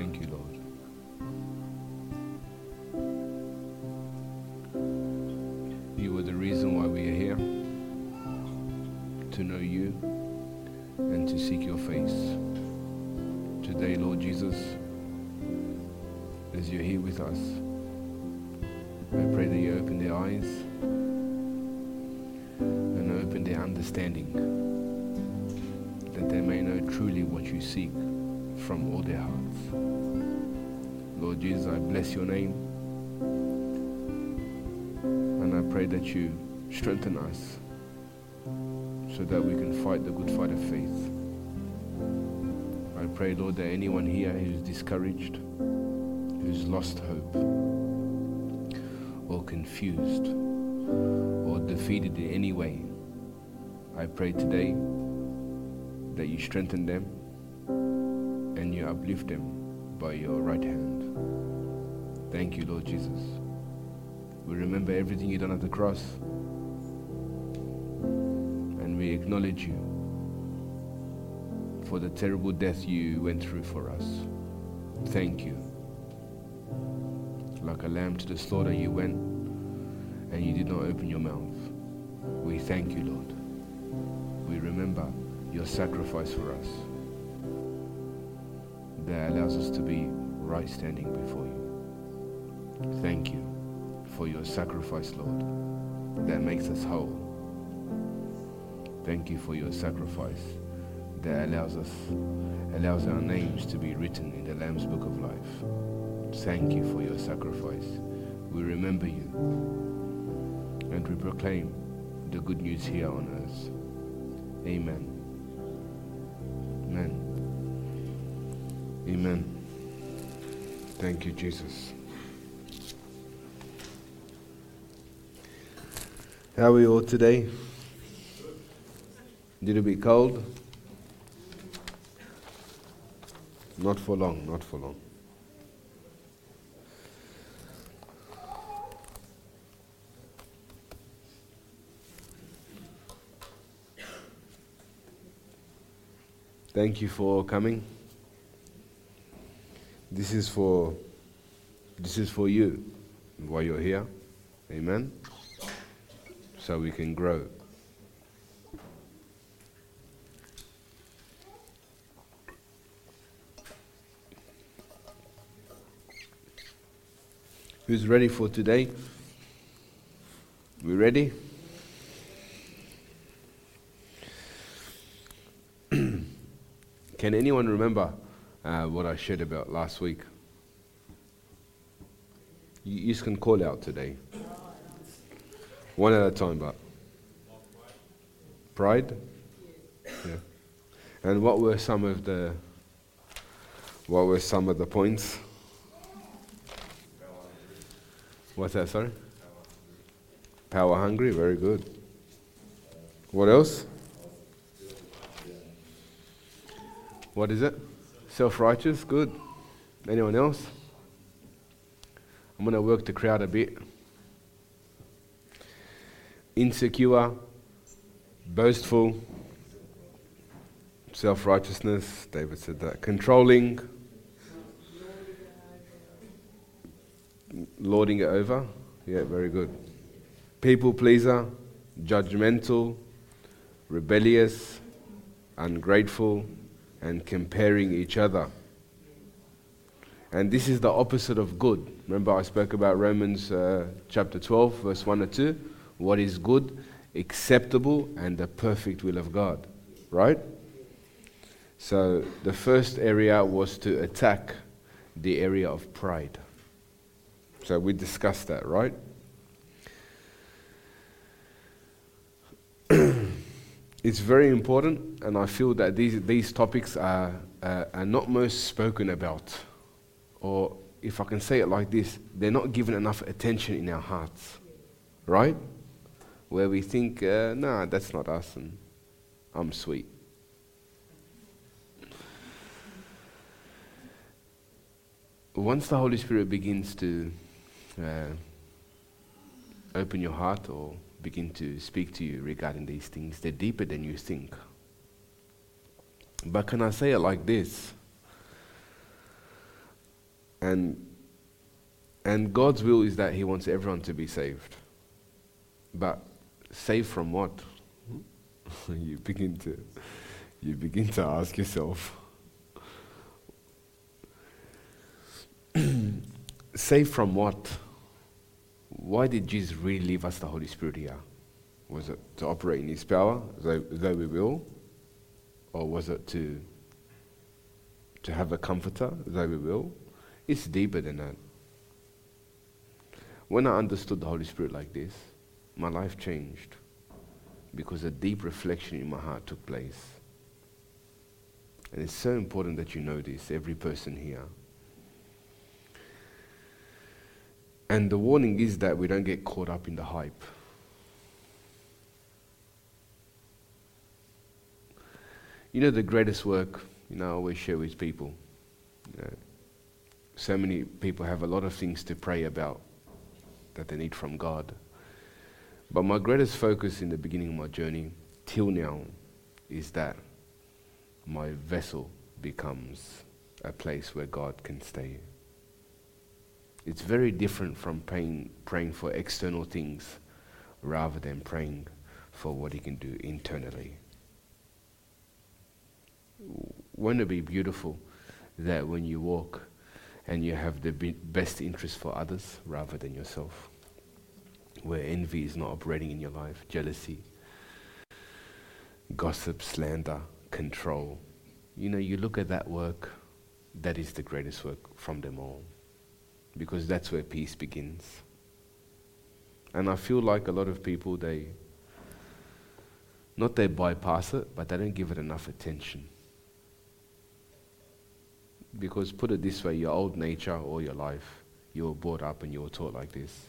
Thank you, Lord. You are the reason why we are here to know you and to seek your face. Today, Lord Jesus, as you're here with us, I pray that you open their eyes and open their understanding, that they may know truly what you seek from all their hearts. Lord Jesus, I bless your name and I pray that you strengthen us so that we can fight the good fight of faith. I pray, Lord, that anyone here who's discouraged, who's lost hope, or confused, or defeated in any way, I pray today that you strengthen them you uplift them by your right hand. Thank you, Lord Jesus. We remember everything you done at the cross and we acknowledge you for the terrible death you went through for us. Thank you. Like a lamb to the slaughter, you went and you did not open your mouth. We thank you, Lord. We remember your sacrifice for us allows us to be right standing before you. Thank you for your sacrifice, Lord, that makes us whole. Thank you for your sacrifice that allows us, allows our names to be written in the Lamb's Book of Life. Thank you for your sacrifice. We remember you and we proclaim the good news here on earth. Amen. Amen. Amen. Thank you, Jesus. How are we all today? Did it be cold? Not for long, not for long. Thank you for coming. This is for this is for you while you're here. Amen. So we can grow. Who's ready for today? We ready? Can anyone remember uh, what I shared about last week? You, you can call out today. One at a time, but. Pride? Yeah. And what were some of the what were some of the points? What's that, sorry? Power hungry, very good. What else? What is it? Self righteous, good. Anyone else? I'm going to work the crowd a bit. Insecure, boastful, self righteousness, David said that. Controlling, lording it over. Yeah, very good. People pleaser, judgmental, rebellious, ungrateful, and comparing each other. And this is the opposite of good. Remember, I spoke about Romans uh, chapter 12, verse 1 or 2. What is good, acceptable, and the perfect will of God. Right? So, the first area was to attack the area of pride. So, we discussed that, right? it's very important, and I feel that these, these topics are, uh, are not most spoken about. Or, if I can say it like this, they're not given enough attention in our hearts. Right? Where we think, uh, nah, that's not us, and I'm sweet. Once the Holy Spirit begins to uh, open your heart or begin to speak to you regarding these things, they're deeper than you think. But can I say it like this? And, and God's will is that He wants everyone to be saved. But saved from what? you begin to you begin to ask yourself saved from what? Why did Jesus really leave us the Holy Spirit here? Was it to operate in His power, though, though we will? Or was it to, to have a comforter, though we will? It's deeper than that. When I understood the Holy Spirit like this, my life changed because a deep reflection in my heart took place. And it's so important that you know this, every person here. And the warning is that we don't get caught up in the hype. You know, the greatest work, you know, I always share with people. You know, so many people have a lot of things to pray about that they need from God. But my greatest focus in the beginning of my journey, till now, is that my vessel becomes a place where God can stay. It's very different from praying, praying for external things rather than praying for what He can do internally. Won't it be beautiful that when you walk and you have the best interest for others rather than yourself? where envy is not operating in your life, jealousy, gossip, slander, control. You know, you look at that work, that is the greatest work from them all. Because that's where peace begins. And I feel like a lot of people, they, not they bypass it, but they don't give it enough attention. Because put it this way, your old nature or your life, you were brought up and you were taught like this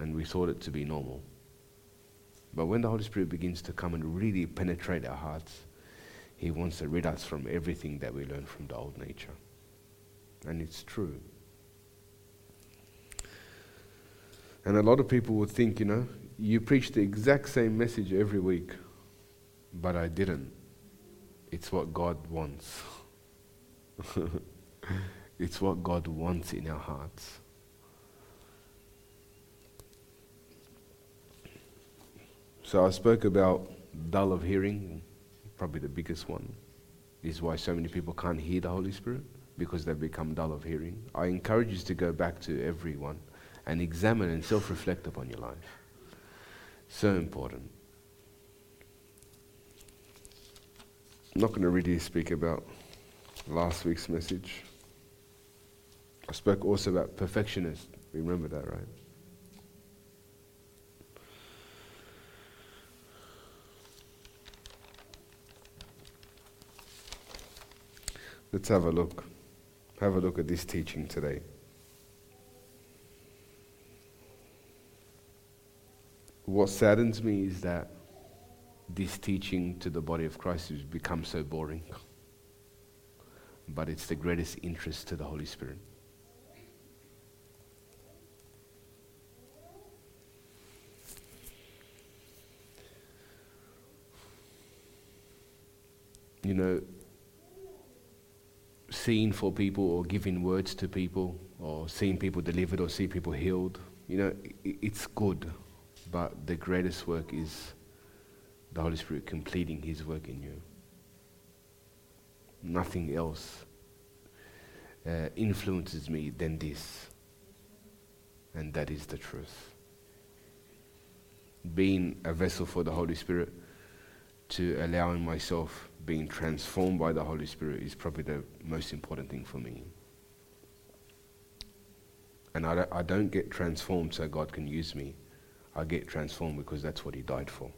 and we thought it to be normal. But when the Holy Spirit begins to come and really penetrate our hearts, He wants to rid us from everything that we learned from the old nature. And it's true. And a lot of people would think, you know, you preach the exact same message every week, but I didn't. It's what God wants. it's what God wants in our hearts. So I spoke about dull of hearing, probably the biggest one. Is why so many people can't hear the Holy Spirit, because they've become dull of hearing. I encourage you to go back to everyone and examine and self reflect upon your life. So important. I'm not going to really speak about last week's message. I spoke also about perfectionists. Remember that, right? Let's have a look. Have a look at this teaching today. What saddens me is that this teaching to the body of Christ has become so boring. But it's the greatest interest to the Holy Spirit. You know, seeing for people or giving words to people or seeing people delivered or see people healed, you know, it's good. But the greatest work is the Holy Spirit completing His work in you. Nothing else uh, influences me than this. And that is the truth. Being a vessel for the Holy Spirit to allowing myself being transformed by the Holy Spirit is probably the most important thing for me. And I don't, I don't get transformed so God can use me. I get transformed because that's what He died for.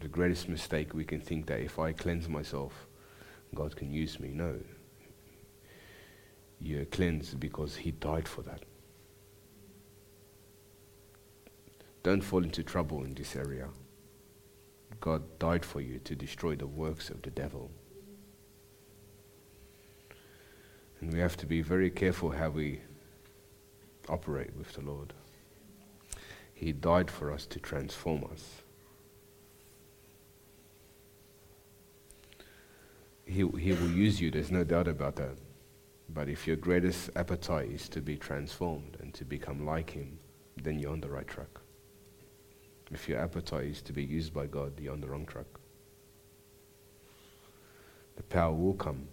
The greatest mistake we can think that if I cleanse myself, God can use me. No. You're cleansed because He died for that. Don't fall into trouble in this area. God died for you to destroy the works of the devil. And we have to be very careful how we operate with the Lord. He died for us to transform us. he, he will use you, there's no doubt about that. But if your greatest appetite is to be transformed and to become like Him, then you're on the right track. If your appetite is to be used by God, you're on the wrong track. The power will come,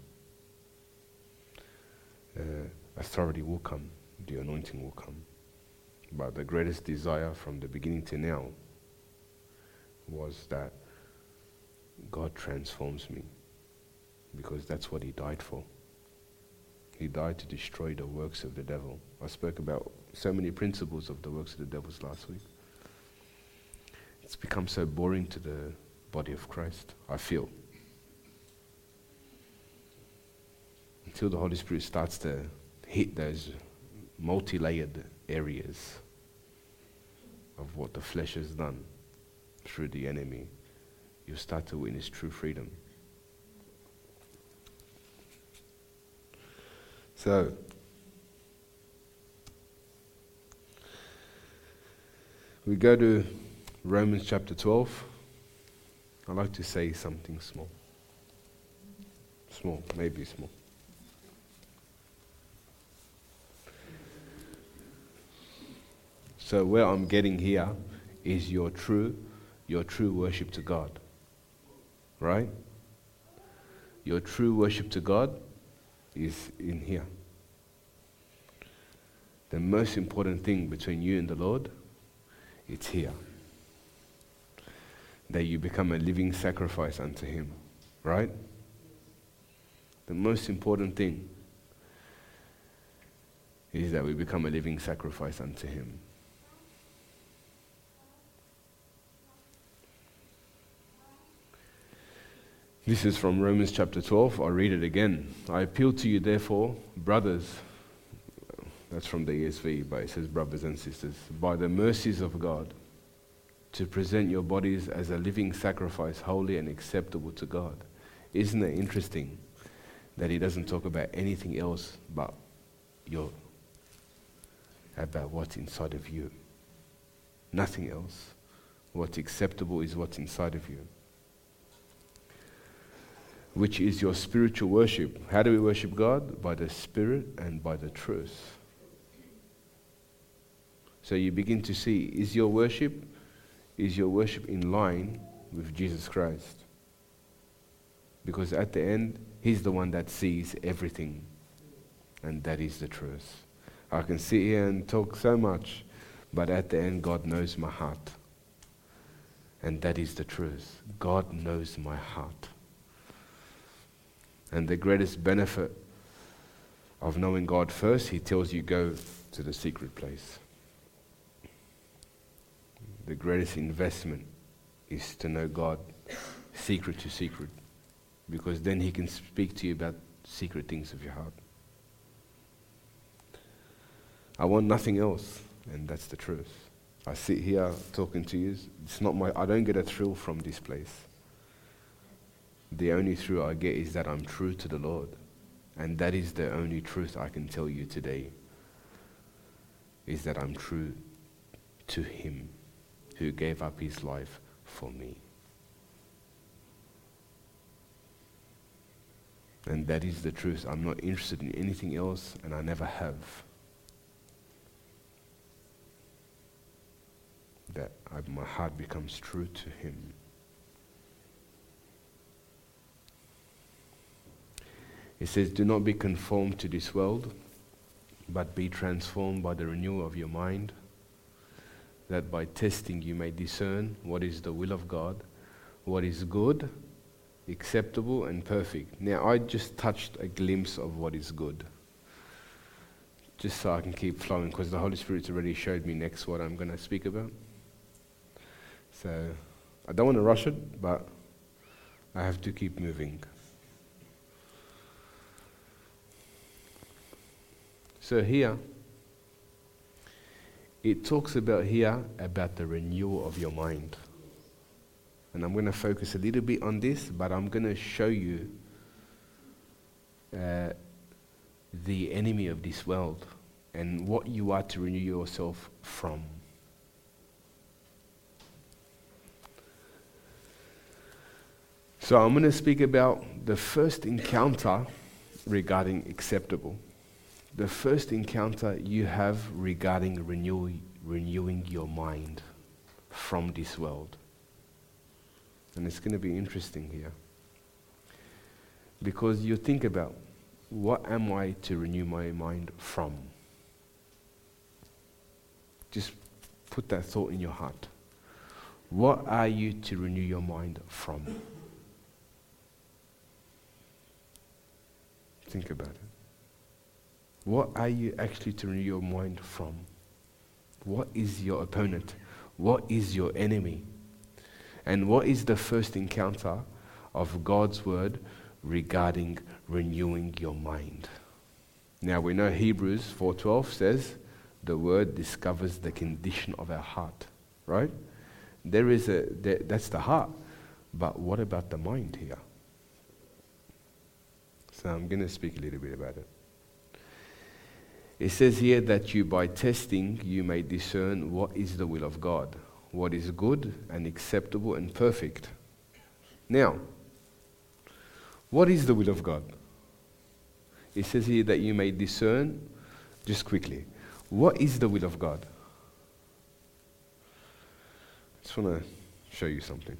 uh, authority will come, the anointing will come. But the greatest desire from the beginning to now was that God transforms me because that's what He died for. He died to destroy the works of the devil. I spoke about so many principles of the works of the devils last week. It's become so boring to the body of Christ, I feel. Until the Holy Spirit starts to hit those multi layered areas of what the flesh has done through the enemy, you start to witness true freedom. So, we go to Romans chapter 12. I'd like to say something small. Small, maybe small. So, where I'm getting here is your true, your true worship to God. Right? Your true worship to God is in here. The most important thing between you and the Lord, it's here. That you become a living sacrifice unto Him, right? The most important thing is that we become a living sacrifice unto Him. This is from Romans chapter 12. I'll read it again. I appeal to you, therefore, brothers, that's from the ESV, but it says brothers and sisters, by the mercies of God, to present your bodies as a living sacrifice, holy and acceptable to God. Isn't it interesting that he doesn't talk about anything else but your about what's inside of you? Nothing else. What's acceptable is what's inside of you which is your spiritual worship. How do we worship God? By the Spirit and by the truth. So you begin to see is your worship is your worship in line with Jesus Christ? Because at the end, He's the one that sees everything, and that is the truth. I can sit here and talk so much, but at the end, God knows my heart. And that is the truth. God knows my heart. And the greatest benefit of knowing God first, He tells you go to the secret place. The greatest investment is to know God secret to secret, because then He can speak to you about secret things of your heart. I want nothing else, and that's the truth. I sit here talking to you. It's not my. I don't get a thrill from this place the only thrill I get is that I'm true to the Lord. And that is the only truth I can tell you today is that I'm true to Him who gave up His life for me. And that is the truth. I'm not interested in anything else, and I never have. That I, my heart becomes true to Him. It says, Do not be conformed to this world, but be transformed by the renewal of your mind, that by testing you may discern what is the will of God, what is good, acceptable, and perfect. Now, I just touched a glimpse of what is good, just so I can keep flowing, because the Holy Spirit's already showed me next what I'm going to speak about. So, I don't want to rush it, but I have to keep moving. So here, it talks about here about the renewal of your mind. And I'm going to focus a little bit on this, but I'm going to show you uh, the enemy of this world and what you are to renew yourself from. So I'm going to speak about the first encounter regarding acceptable. The first encounter you have regarding renew, renewing your mind from this world. And it's going to be interesting here. Because you think about what am I to renew my mind from? Just put that thought in your heart. What are you to renew your mind from? Think about it. What are you actually renew your mind from? What is your opponent? What is your enemy? And what is the first encounter of God's word regarding renewing your mind? Now we know Hebrews 4:12 says the word discovers the condition of our heart, right? There is a there, that's the heart. But what about the mind here? So I'm going to speak a little bit about it. It says here that you, by testing, you may discern what is the will of God, what is good and acceptable and perfect. Now, what is the will of God? It says here that you may discern, just quickly, what is the will of God? I just want to show you something.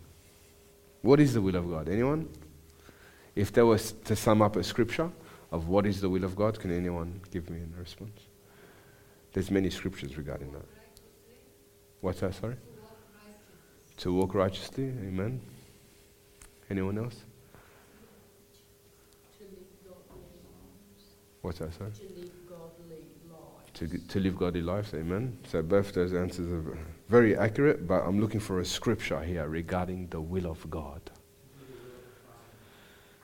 What is the will of God? Anyone? If there was to sum up a scripture of what is the will of God, can anyone give me a response? There's many scriptures regarding that. What's that, sorry? To walk righteously, amen. Anyone else? What's that, sorry? To to live godly lives, amen. So both those answers are very accurate, but I'm looking for a scripture here regarding the will of God.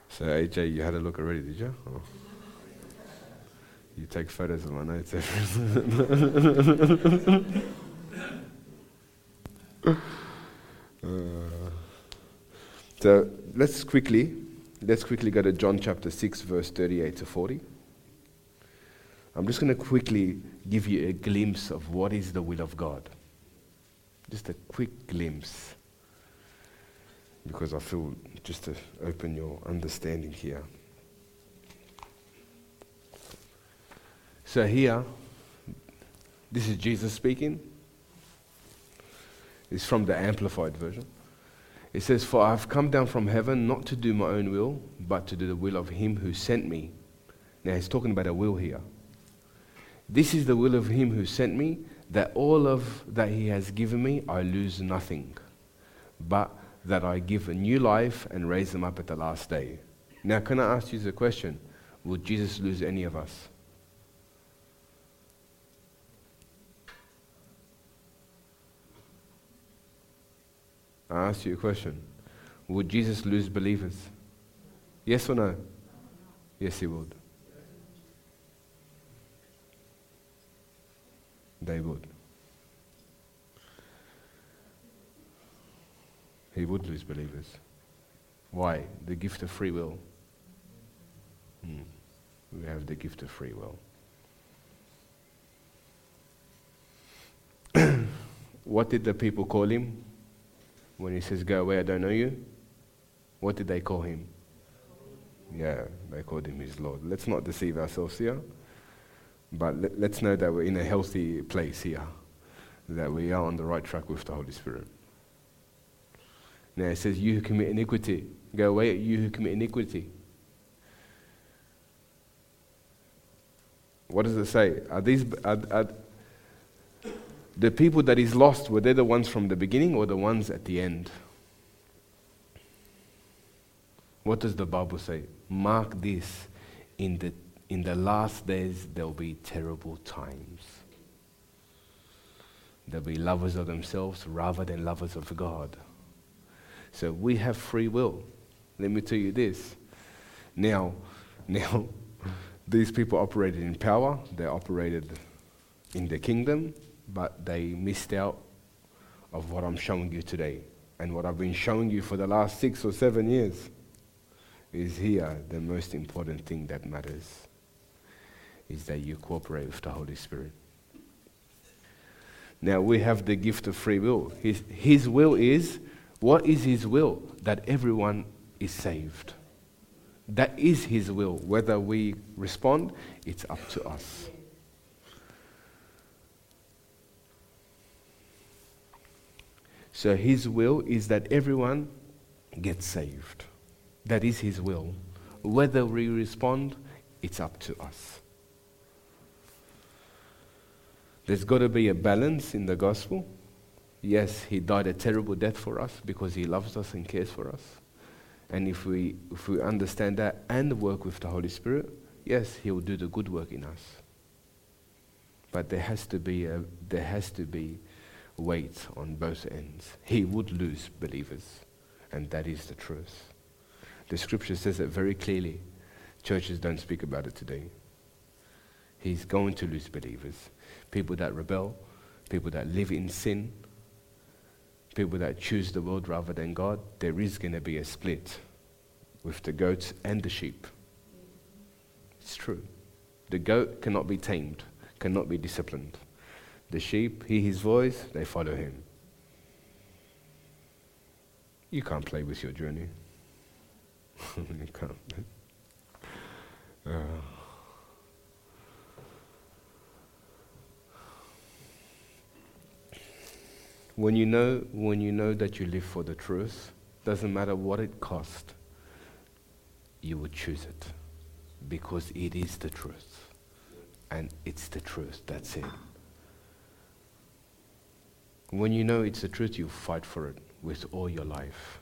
So AJ, you had a look already, did you? You take photos of my notes. uh, so let's quickly, let's quickly go to John chapter six, verse thirty-eight to forty. I'm just going to quickly give you a glimpse of what is the will of God. Just a quick glimpse. Because I feel just to open your understanding here. So, here, this is Jesus speaking. It's from the Amplified Version. It says, For I have come down from heaven not to do my own will, but to do the will of him who sent me. Now, he's talking about a will here. This is the will of him who sent me, that all of that he has given me I lose nothing, but that I give a new life and raise them up at the last day. Now, can I ask you the question? Will Jesus lose any of us? I ask you a question. Would Jesus lose believers? Yes or no? Yes, he would. They would. He would lose believers. Why? The gift of free will. Hmm. We have the gift of free will. what did the people call him when he says, Go away, I don't know you? What did they call him? Yeah, they called him his Lord. Let's not deceive ourselves here. But let, let's know that we're in a healthy place here, that we are on the right track with the Holy Spirit. Now it says, You who commit iniquity, go away, you who commit iniquity. What does it say? Are these are, are the people that is lost? Were they the ones from the beginning or the ones at the end? What does the Bible say? Mark this in the in the last days there will be terrible times. There'll be lovers of themselves rather than lovers of God. So we have free will. Let me tell you this. Now, now, these people operated in power, they operated in the kingdom, but they missed out of what I'm showing you today. And what I've been showing you for the last six or seven years is here the most important thing that matters is that you cooperate with the Holy Spirit. Now we have the gift of free will. His, his will is what is His will? That everyone is saved. That is His will. Whether we respond, it's up to us. So His will is that everyone gets saved. That is His will. Whether we respond, it's up to us. There's got to be a balance in the gospel. Yes, He died a terrible death for us because He loves us and cares for us. And if we, if we understand that and work with the Holy Spirit, yes, He will do the good work in us. But there has to be, a, there has to be weight on both ends. He would lose believers, and that is the truth. The scripture says it very clearly. Churches don't speak about it today. He's going to lose believers. People that rebel, people that live in sin, people that choose the world rather than God, there is going to be a split with the goats and the sheep. It's true. The goat cannot be tamed, cannot be disciplined. The sheep hear his voice, they follow him. You can't play with your journey. you can't. Uh. When you know, when you know that you live for the truth, doesn't matter what it costs, you will choose it because it is the truth, and it's the truth. That's it. When you know it's the truth, you fight for it with all your life.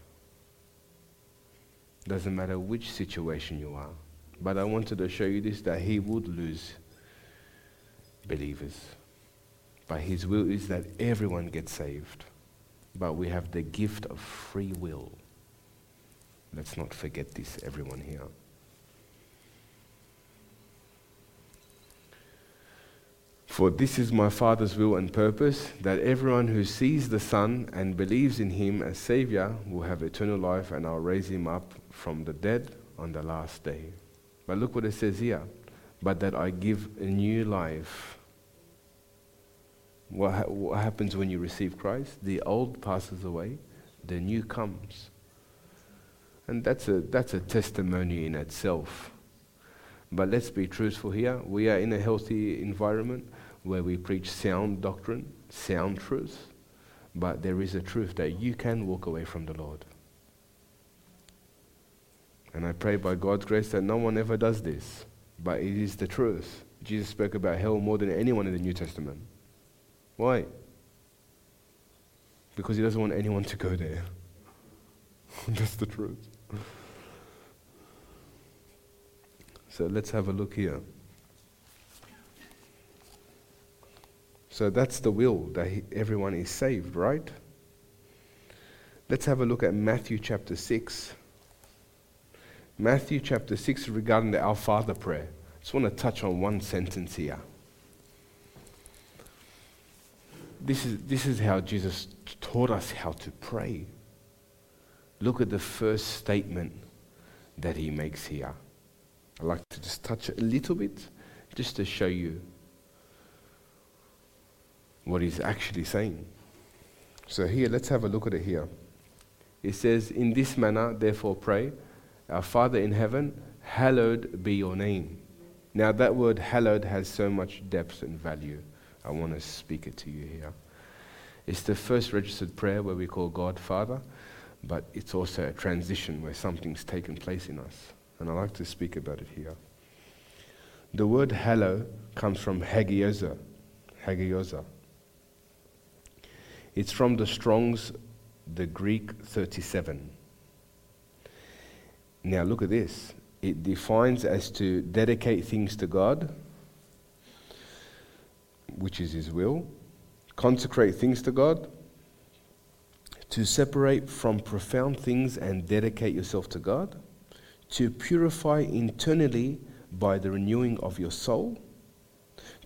Doesn't matter which situation you are. But I wanted to show you this that he would lose believers. But his will is that everyone gets saved. But we have the gift of free will. Let's not forget this, everyone here. For this is my Father's will and purpose, that everyone who sees the Son and believes in him as Savior will have eternal life, and I'll raise him up from the dead on the last day. But look what it says here. But that I give a new life what, ha- what happens when you receive Christ? The old passes away, the new comes. And that's a, that's a testimony in itself. But let's be truthful here. We are in a healthy environment where we preach sound doctrine, sound truth. But there is a truth that you can walk away from the Lord. And I pray by God's grace that no one ever does this. But it is the truth. Jesus spoke about hell more than anyone in the New Testament. Why? Because he doesn't want anyone to go there. That's the truth. So let's have a look here. So that's the will that he, everyone is saved, right? Let's have a look at Matthew chapter 6. Matthew chapter 6 regarding the Our Father prayer. I just want to touch on one sentence here this is, this is how Jesus taught us how to pray. Look at the first statement that he makes here. I'd like to just touch it a little bit just to show you what he's actually saying. So, here, let's have a look at it here. It says, In this manner, therefore, pray, Our Father in heaven, hallowed be your name. Now, that word hallowed has so much depth and value. I want to speak it to you here. It's the first registered prayer where we call God Father, but it's also a transition where something's taken place in us. And I like to speak about it here. The word hallow comes from hagios, hagios. It's from the Strong's, the Greek 37. Now look at this. It defines as to dedicate things to God which is His will, consecrate things to God, to separate from profound things and dedicate yourself to God, to purify internally by the renewing of your soul,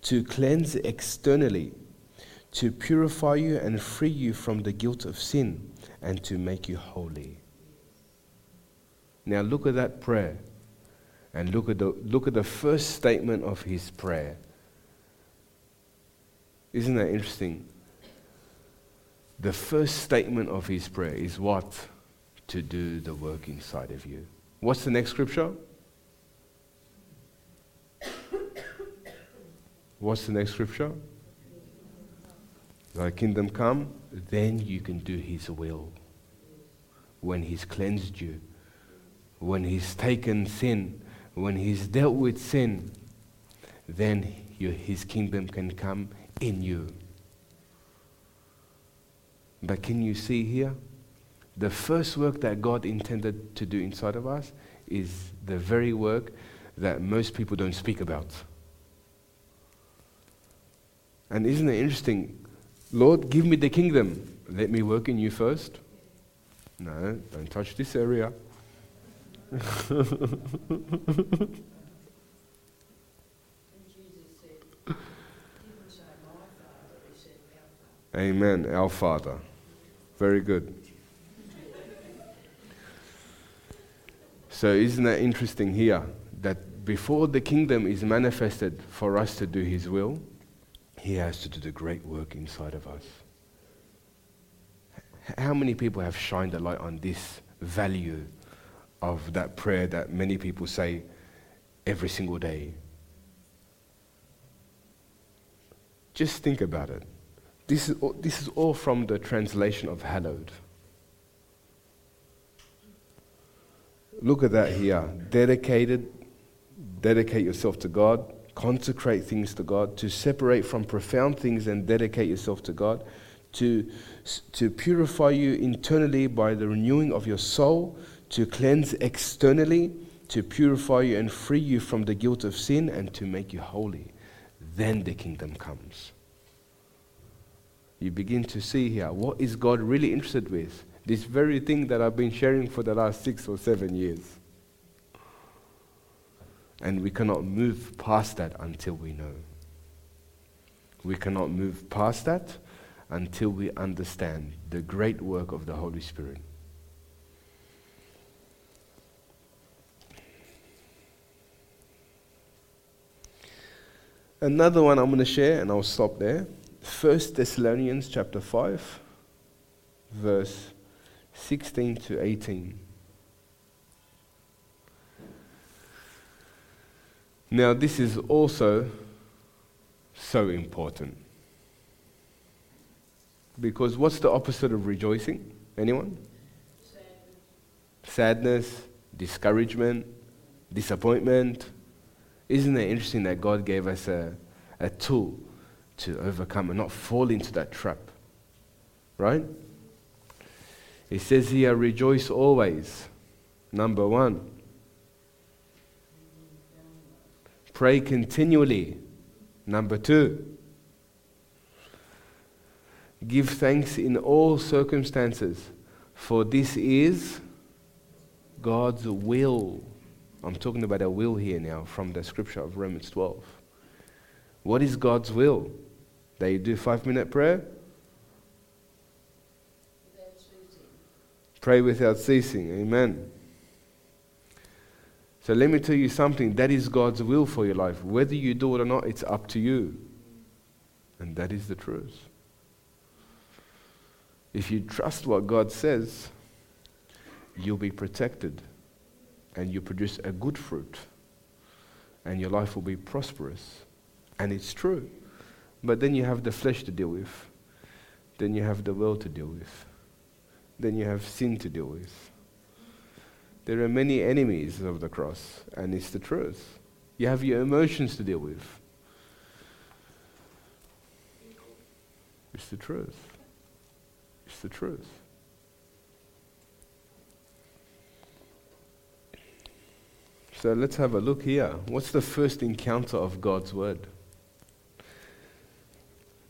to cleanse externally, to purify you and free you from the guilt of sin, and to make you holy. Now look at that prayer and look at the, look at the first statement of his prayer. Isn't that interesting? The first statement of his prayer is what? to do the work inside of you. What's the next scripture? What's the next scripture? Thy kingdom come, then you can do his will. When he's cleansed you, when he's taken sin, when he's dealt with sin, then his kingdom can come in you. But can you see here? The first work that God intended to do inside of us is the very work that most people don't speak about. And isn't it interesting? Lord, give me the kingdom. Let me work in you first. No, don't touch this area. And Jesus said, he didn't say my father, he said our father. Amen. Our Father. Very good. So, isn't that interesting here that before the kingdom is manifested for us to do His will, He has to do the great work inside of us? How many people have shined a light on this value of that prayer that many people say every single day? Just think about it. This is, all, this is all from the translation of hallowed. Look at that here. Dedicated, dedicate yourself to God, consecrate things to God, to separate from profound things and dedicate yourself to God, to, to purify you internally by the renewing of your soul, to cleanse externally, to purify you and free you from the guilt of sin, and to make you holy. Then the kingdom comes you begin to see here what is God really interested with? This very thing that I've been sharing for the last six or seven years. And we cannot move past that until we know. We cannot move past that until we understand the great work of the Holy Spirit. Another one I'm going to share, and I'll stop there. 1 Thessalonians chapter 5, verse 16 to 18. Now, this is also so important. Because what's the opposite of rejoicing? Anyone? Sadness, discouragement, disappointment. Isn't it interesting that God gave us a, a tool to overcome and not fall into that trap? Right? It says here, rejoice always. Number one. Pray continually. Number two. Give thanks in all circumstances, for this is God's will. I'm talking about a will here now from the scripture of Romans 12. What is God's will? You do five minute prayer? Pray without ceasing. Amen. So let me tell you something. That is God's will for your life. Whether you do it or not, it's up to you. And that is the truth. If you trust what God says, you'll be protected and you produce a good fruit and your life will be prosperous. And it's true. But then you have the flesh to deal with, then you have the will to deal with, then you have sin to deal with. There are many enemies of the cross, and it's the truth. You have your emotions to deal with. It's the truth. It's the truth. So let's have a look here. What's the first encounter of God's Word?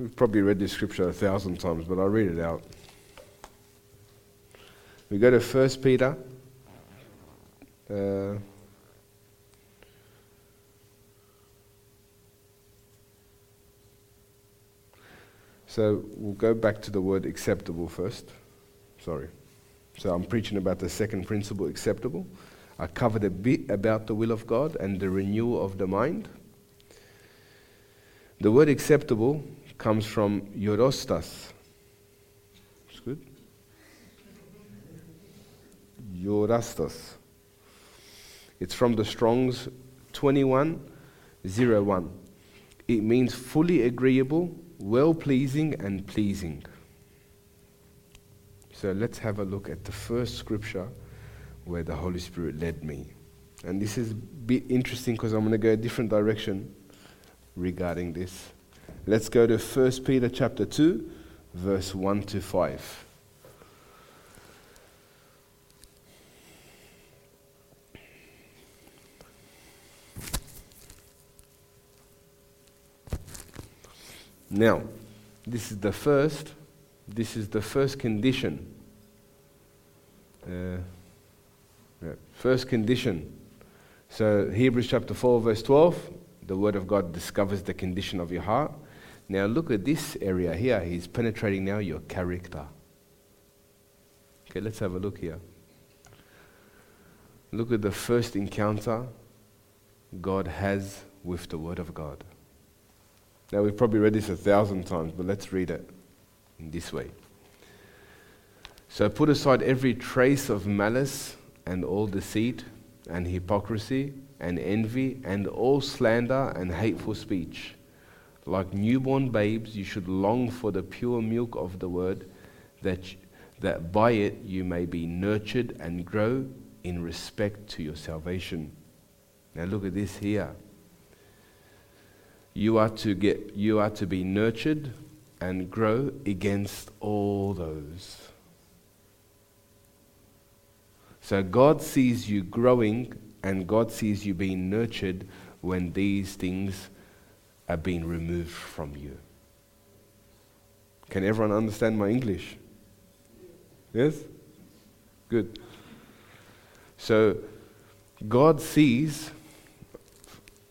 We've probably read this scripture a thousand times, but I'll read it out. We go to 1 Peter. Uh, so we'll go back to the word acceptable first. Sorry. So I'm preaching about the second principle, acceptable. I covered a bit about the will of God and the renewal of the mind. The word acceptable comes from Eurostas. It's good. euarestos. It's from the Strong's 2101. It means fully agreeable, well pleasing, and pleasing. So let's have a look at the first scripture where the Holy Spirit led me. And this is a bit interesting because I'm going to go a different direction regarding this. Let's go to 1 Peter chapter 2, verse 1 to 5. Now, this is the first, this is the first condition. Uh, yeah, first condition. So, Hebrews chapter 4, verse 12, the Word of God discovers the condition of your heart. Now, look at this area here. He's penetrating now your character. Okay, let's have a look here. Look at the first encounter God has with the Word of God. Now, we've probably read this a thousand times, but let's read it in this way. So, put aside every trace of malice and all deceit and hypocrisy and envy and all slander and hateful speech. Like newborn babes, you should long for the pure milk of the word, that, that by it you may be nurtured and grow in respect to your salvation. Now, look at this here. You are to get you are to be nurtured and grow against all those. So God sees you growing and God sees you being nurtured when these things are being removed from you. Can everyone understand my English? Yes? Good. So God sees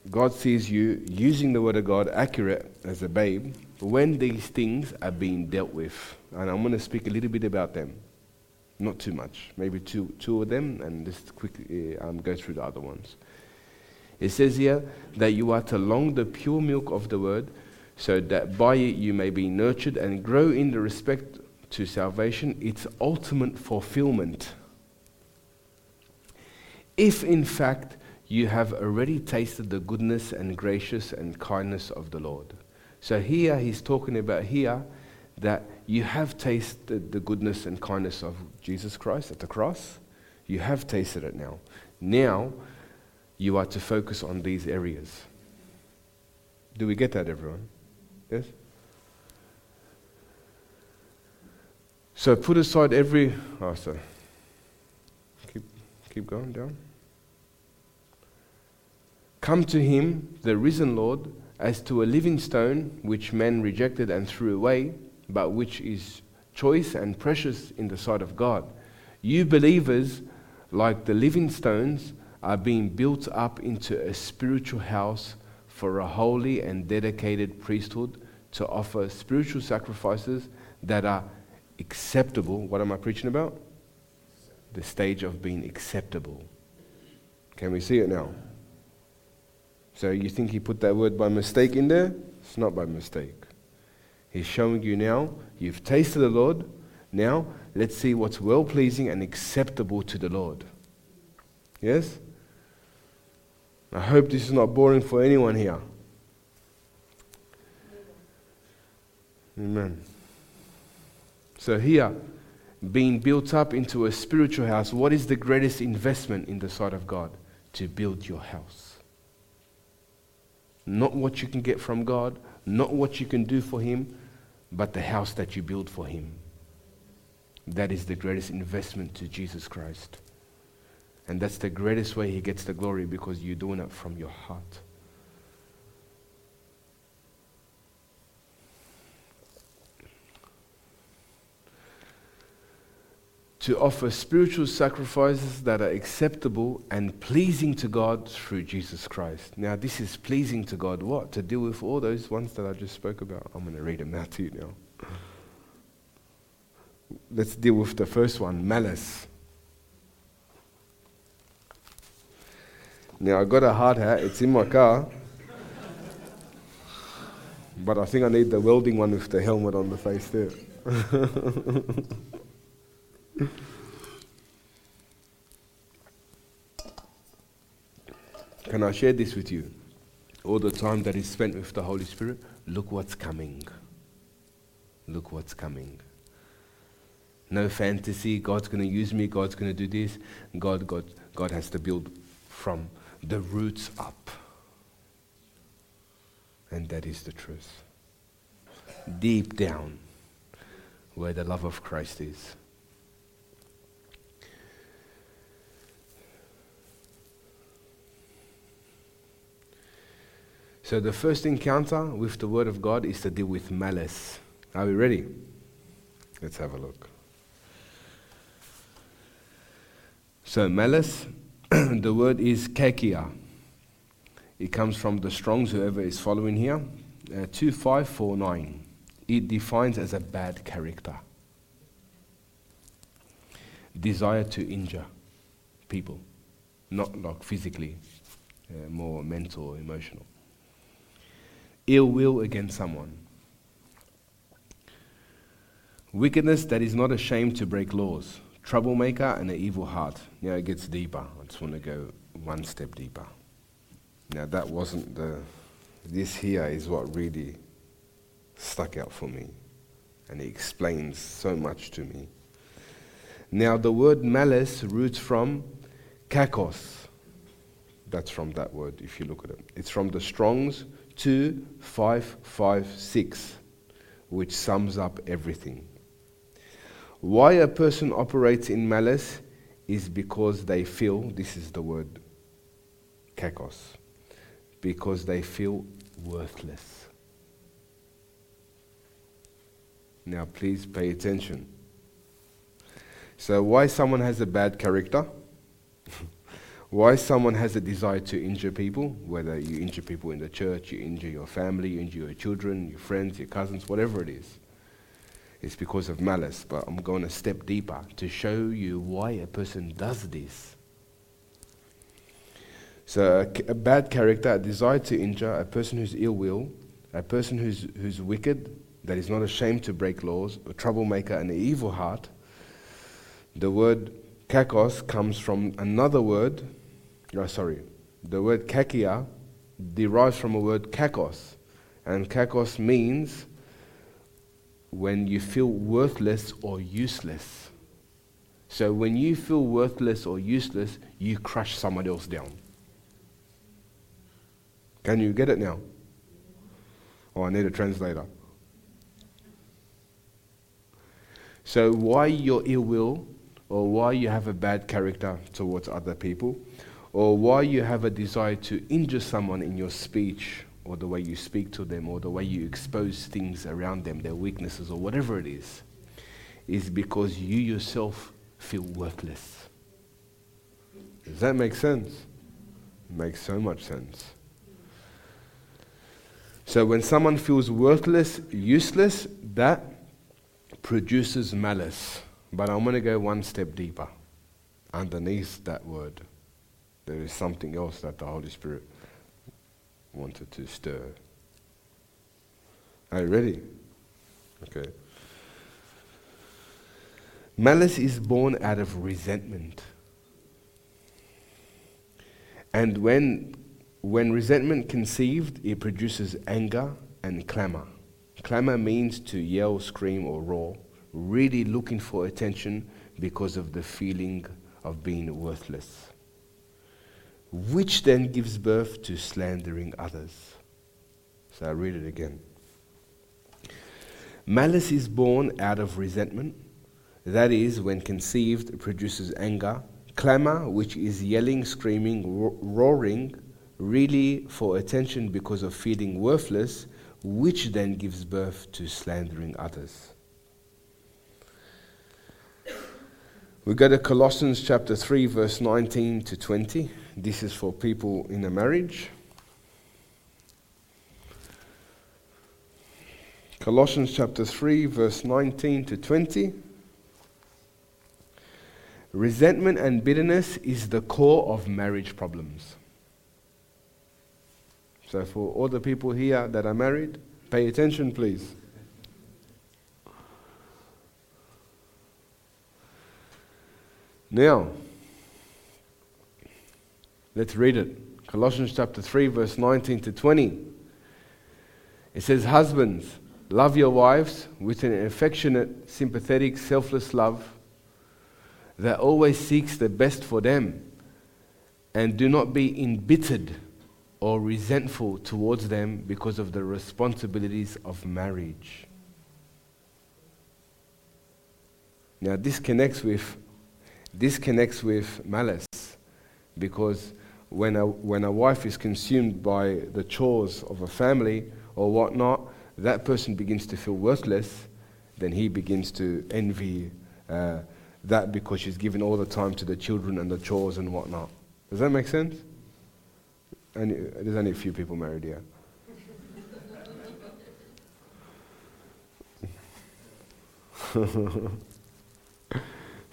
God sees you using the Word of God accurate as a babe when these things are being dealt with. And I'm going to speak a little bit about them. Not too much, maybe two, two of them, and just quickly um, go through the other ones. It says here that you are to long the pure milk of the Word, so that by it you may be nurtured and grow in the respect to salvation, its ultimate fulfillment. If in fact you have already tasted the goodness and gracious and kindness of the Lord. So here he's talking about here that you have tasted the goodness and kindness of Jesus Christ at the cross. You have tasted it now. Now you are to focus on these areas. Do we get that, everyone? Yes? So put aside every. Oh, sorry. Keep, keep going down. Come to him, the risen Lord, as to a living stone which men rejected and threw away, but which is choice and precious in the sight of God. You believers, like the living stones, are being built up into a spiritual house for a holy and dedicated priesthood to offer spiritual sacrifices that are acceptable. What am I preaching about? The stage of being acceptable. Can we see it now? So you think he put that word by mistake in there? It's not by mistake. He's showing you now, you've tasted the Lord. Now, let's see what's well pleasing and acceptable to the Lord. Yes? I hope this is not boring for anyone here. Amen. So, here, being built up into a spiritual house, what is the greatest investment in the sight of God? To build your house. Not what you can get from God, not what you can do for Him, but the house that you build for Him. That is the greatest investment to Jesus Christ. And that's the greatest way He gets the glory because you're doing it from your heart. to offer spiritual sacrifices that are acceptable and pleasing to God through Jesus Christ. Now, this is pleasing to God what? To deal with all those ones that I just spoke about. I'm going to read them out to you now. Let's deal with the first one malice. Now, I got a hard hat, it's in my car. But I think I need the welding one with the helmet on the face too. Can I share this with you? All the time that is spent with the Holy Spirit, look what's coming. Look what's coming. No fantasy, God's going to use me, God's going to do this. God, God, God has to build from the roots up. And that is the truth. Deep down, where the love of Christ is. So, the first encounter with the Word of God is to deal with malice. Are we ready? Let's have a look. So, malice, the word is kakia. It comes from the Strongs, whoever is following here, uh, 2549. It defines as a bad character, desire to injure people, not like physically, uh, more mental, emotional. Ill will against someone. Wickedness that is not ashamed to break laws. Troublemaker and an evil heart. Now it gets deeper. Just want to go one step deeper. Now that wasn't the. This here is what really stuck out for me. And it explains so much to me. Now the word malice roots from kakos. That's from that word, if you look at it. It's from the Strong's 2556, which sums up everything. Why a person operates in malice is because they feel, this is the word kakos, because they feel worthless. Now, please pay attention. So, why someone has a bad character? why someone has a desire to injure people, whether you injure people in the church, you injure your family, you injure your children, your friends, your cousins, whatever it is it's because of malice, but I'm going a step deeper to show you why a person does this. So, a, bad character, a desire to injure, a person who's ill will, a person who's, who's wicked, that is not ashamed to break laws, a troublemaker, an evil heart. The word kakos comes from another word, oh, sorry, the word kakia derives from a word kakos, and kakos means when you feel worthless or useless. So when you feel worthless or useless, you crush somebody else down. Can you get it now? Oh, I need a translator. So why your ill will, or why you have a bad character towards other people, or why you have a desire to injure someone in your speech or the way you speak to them or the way you expose things around them, their weaknesses or whatever it is, is because you yourself feel worthless. Does that make sense? It makes so much sense. So when someone feels worthless, useless, that produces malice. But I'm going to go one step deeper. Underneath that word, there is something else that the Holy Spirit wanted to stir. Are you ready? Okay. Malice is born out of resentment. And when, when resentment conceived, it produces anger and clamor. Clamor means to yell, scream, or roar, really looking for attention because of the feeling of being worthless which then gives birth to slandering others. So I read it again. Malice is born out of resentment, that is, when conceived, produces anger, clamor, which is yelling, screaming, ro- roaring, really for attention because of feeling worthless, which then gives birth to slandering others. We go to Colossians chapter 3, verse 19 to 20. This is for people in a marriage. Colossians chapter 3, verse 19 to 20. Resentment and bitterness is the core of marriage problems. So, for all the people here that are married, pay attention, please. Now, Let's read it. Colossians chapter 3, verse 19 to 20. It says, Husbands, love your wives with an affectionate, sympathetic, selfless love that always seeks the best for them, and do not be embittered or resentful towards them because of the responsibilities of marriage. Now this connects with this connects with malice because when a, when a wife is consumed by the chores of a family or whatnot, that person begins to feel worthless, then he begins to envy uh, that because she's given all the time to the children and the chores and whatnot. Does that make sense? Only, there's only a few people married here.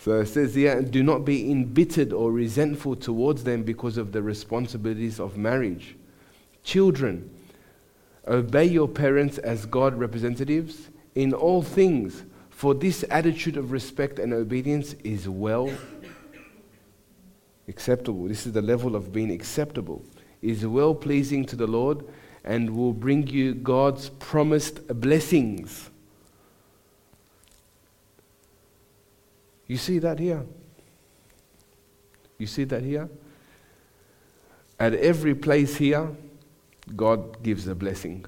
so it says here, do not be embittered or resentful towards them because of the responsibilities of marriage. Children, obey your parents as God representatives in all things, for this attitude of respect and obedience is well acceptable. This is the level of being acceptable is well pleasing to the Lord and will bring you God's promised blessings. You see that here? You see that here? At every place here, God gives a blessing.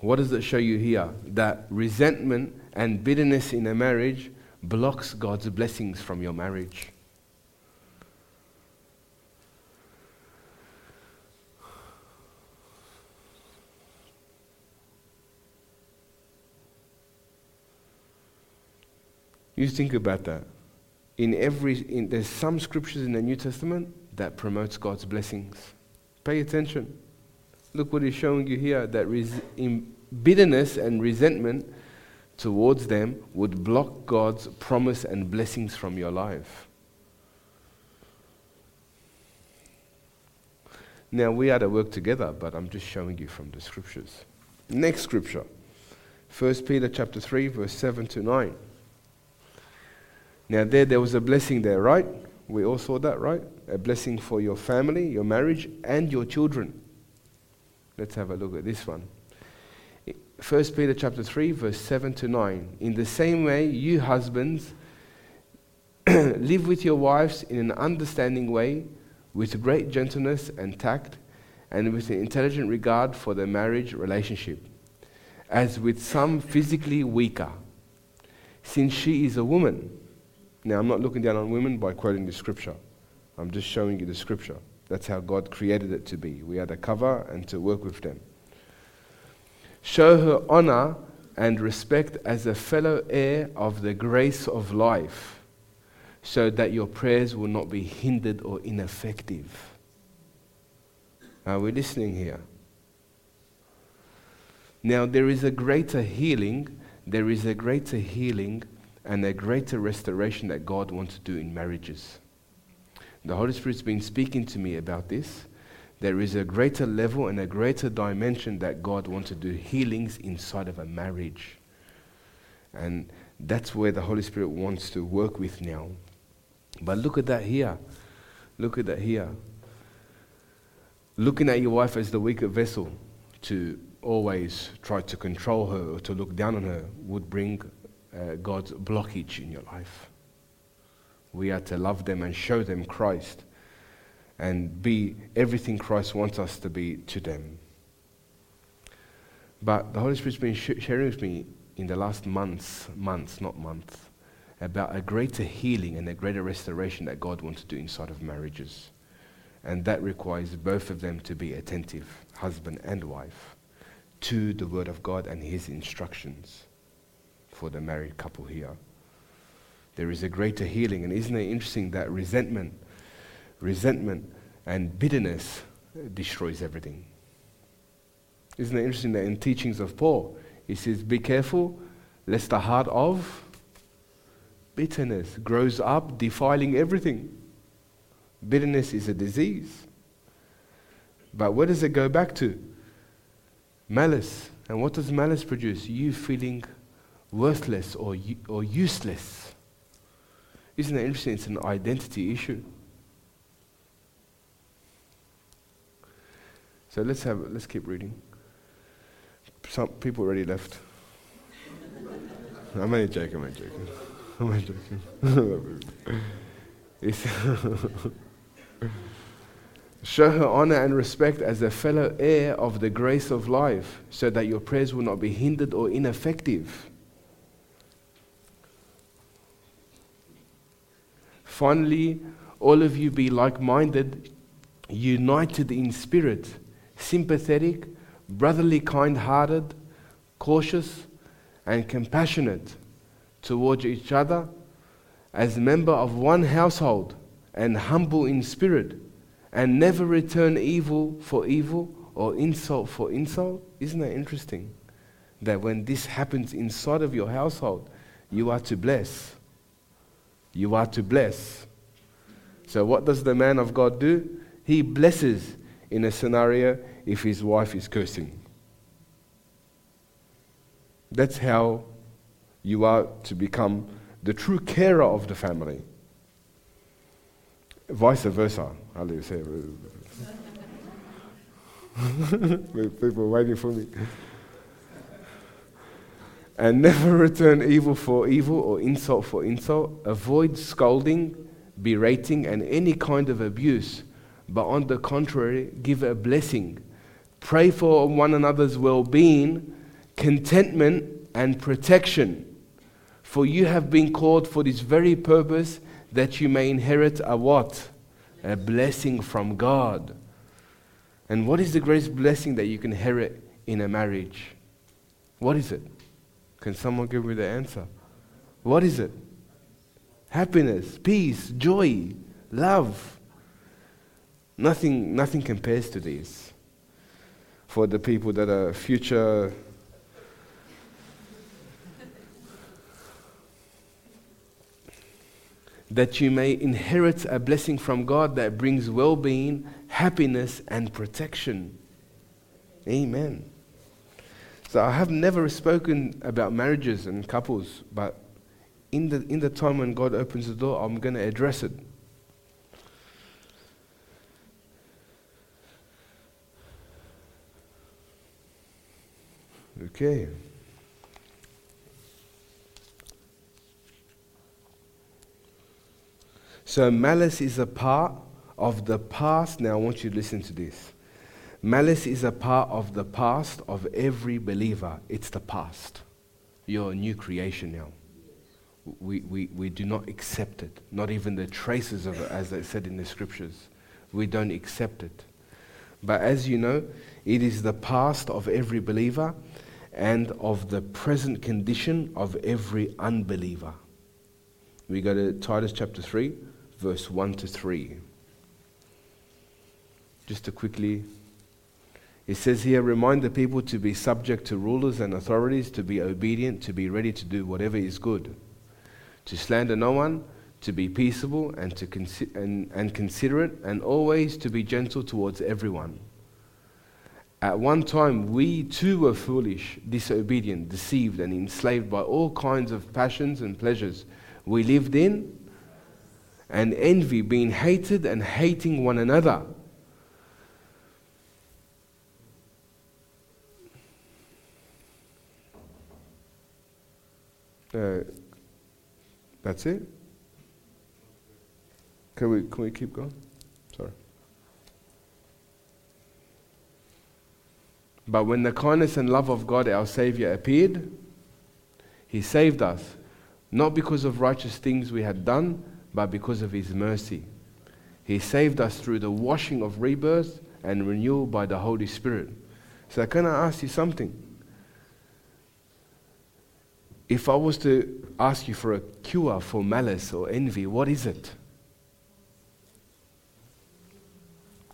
What does it show you here? That resentment and bitterness in a marriage blocks God's blessings from your marriage. You think about that. In every, in, there's some scriptures in the New Testament that promotes God's blessings. Pay attention. Look what he's showing you here that res- bitterness and resentment towards them would block God's promise and blessings from your life. Now, we are to work together, but I'm just showing you from the scriptures. Next scripture 1 Peter chapter 3, verse 7 to 9. Now, there, there was a blessing there, right? We all saw that, right? A blessing for your family, your marriage, and your children. Let's have a look at this one. 1 Peter chapter 3, verse 7 to 9. In the same way, you husbands, live with your wives in an understanding way, with great gentleness and tact, and with an intelligent regard for the marriage relationship, as with some physically weaker, since she is a woman now, I'm not looking down on women by quoting the scripture. I'm just showing you the scripture. That's how God created it to be. We are to cover and to work with them. Show her honor and respect as a fellow heir of the grace of life, so that your prayers will not be hindered or ineffective. Are we listening here? Now, there is a greater healing. There is a greater healing and a greater restoration that God wants to do in marriages. The Holy Spirit's been speaking to me about this. There is a greater level and a greater dimension that God wants to do healings inside of a marriage. And that's where the Holy Spirit wants to work with now. But look at that here. Look at that here. Looking at your wife as the weaker vessel to always try to control her or to look down on her would bring uh, God's blockage in your life. We are to love them and show them Christ and be everything Christ wants us to be to them. But the Holy Spirit's been sh- sharing with me in the last months, months, not months, about a greater healing and a greater restoration that God wants to do inside of marriages. And that requires both of them to be attentive, husband and wife, to the Word of God and His instructions for the married couple here. There is a greater healing. And isn't it interesting that resentment, resentment and bitterness uh, destroys everything? Isn't it interesting that in teachings of Paul, he says, Be careful lest the heart of bitterness grows up, defiling everything. Bitterness is a disease. But where does it go back to? Malice. And what does malice produce? You feeling worthless or, or useless. Isn't that interesting? It's an identity issue. So let's have let's keep reading. Some people already left. I'm only joking, I'm only joking. I'm only joking. Show her honor and respect as a fellow heir of the grace of life, so that your prayers will not be hindered or ineffective. Finally, all of you be like minded, united in spirit, sympathetic, brotherly, kind hearted, cautious, and compassionate towards each other, as member of one household, and humble in spirit and never return evil for evil or insult for insult. Isn't that interesting? That when this happens inside of your household, you are to bless. You are to bless. So, what does the man of God do? He blesses in a scenario if his wife is cursing. That's how you are to become the true carer of the family. Vice versa. People waiting for me. And never return evil for evil or insult for insult. Avoid scolding, berating, and any kind of abuse. But on the contrary, give a blessing. Pray for one another's well being, contentment, and protection. For you have been called for this very purpose that you may inherit a what? A blessing from God. And what is the greatest blessing that you can inherit in a marriage? What is it? Can someone give me the answer? What is it? Happiness, peace, joy, love. Nothing, nothing compares to these. For the people that are future that you may inherit a blessing from God that brings well being, happiness, and protection. Amen. So I have never spoken about marriages and couples, but in the, in the time when God opens the door, I'm going to address it. Okay. So malice is a part of the past. Now I want you to listen to this. Malice is a part of the past of every believer. It's the past. You're a new creation now. We, we, we do not accept it, not even the traces of it, as it said in the scriptures. We don't accept it. But as you know, it is the past of every believer and of the present condition of every unbeliever. We go to Titus chapter 3 verse 1 to 3. Just to quickly, it says here remind the people to be subject to rulers and authorities, to be obedient, to be ready to do whatever is good, to slander no one, to be peaceable and, to consi- and, and considerate, and always to be gentle towards everyone. At one time, we too were foolish, disobedient, deceived, and enslaved by all kinds of passions and pleasures. We lived in and envy, being hated and hating one another. Uh, that's it? Can we, can we keep going? Sorry. But when the kindness and love of God, our Savior, appeared, He saved us, not because of righteous things we had done but because of His mercy. He saved us through the washing of rebirth and renewal by the Holy Spirit. So, can I ask you something? If I was to ask you for a cure for malice or envy, what is it?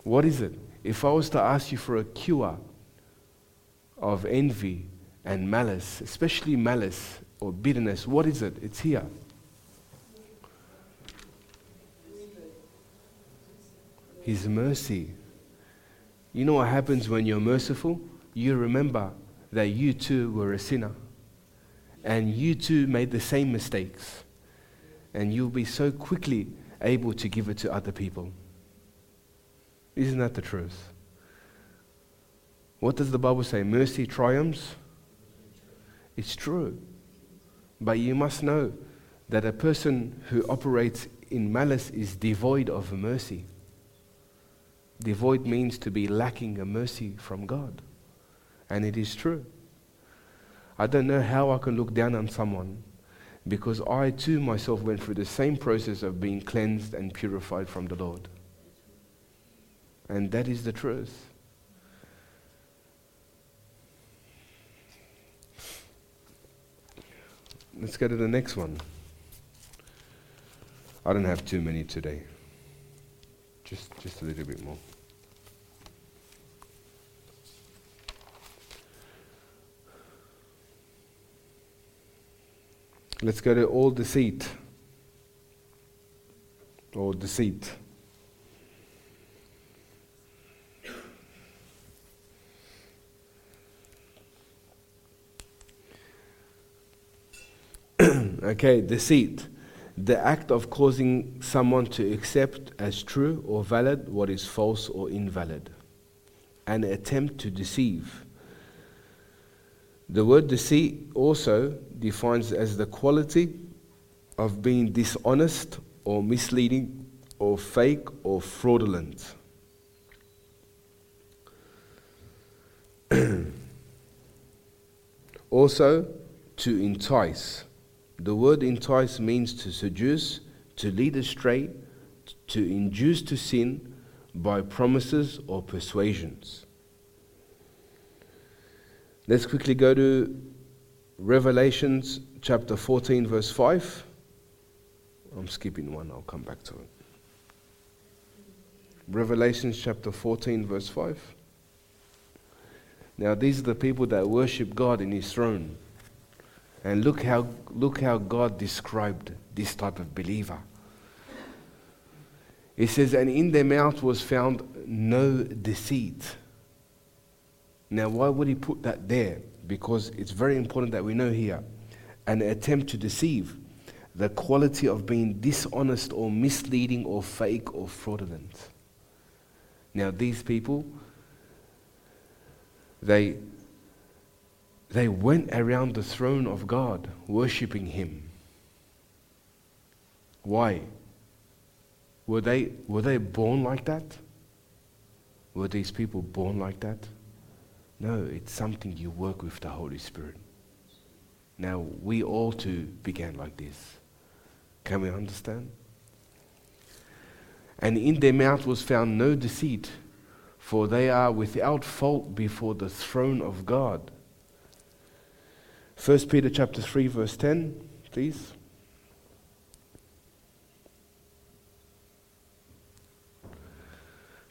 What is it? If I was to ask you for a cure of envy and malice, especially malice or bitterness, what is it? It's here. His mercy. You know what happens when you're merciful? You remember that you too were a sinner. And you too made the same mistakes. And you'll be so quickly able to give it to other people. Isn't that the truth? What does the Bible say? Mercy triumphs? It's true. But you must know that a person who operates in malice is devoid of mercy. Devoid means to be lacking a mercy from God. And it is true. I don't know how I can look down on someone because I too myself went through the same process of being cleansed and purified from the Lord. And that is the truth. Let's go to the next one. I don't have too many today. Just just a little bit more. Let's go to all deceit. All deceit. okay, deceit. The act of causing someone to accept as true or valid what is false or invalid. An attempt to deceive. The word deceit also defines as the quality of being dishonest or misleading or fake or fraudulent. also, to entice. The word entice means to seduce, to lead astray, to induce to sin by promises or persuasions. Let's quickly go to Revelations chapter 14, verse 5. I'm skipping one, I'll come back to it. Revelations chapter 14, verse 5. Now, these are the people that worship God in His throne. And look how, look how God described this type of believer. He says, And in their mouth was found no deceit. Now, why would he put that there? Because it's very important that we know here an attempt to deceive, the quality of being dishonest or misleading or fake or fraudulent. Now, these people, they, they went around the throne of God worshipping Him. Why? Were they, were they born like that? Were these people born like that? No, it's something you work with the Holy Spirit. Now, we all too began like this. Can we understand? And in their mouth was found no deceit, for they are without fault before the throne of God. 1 Peter chapter 3 verse 10, please.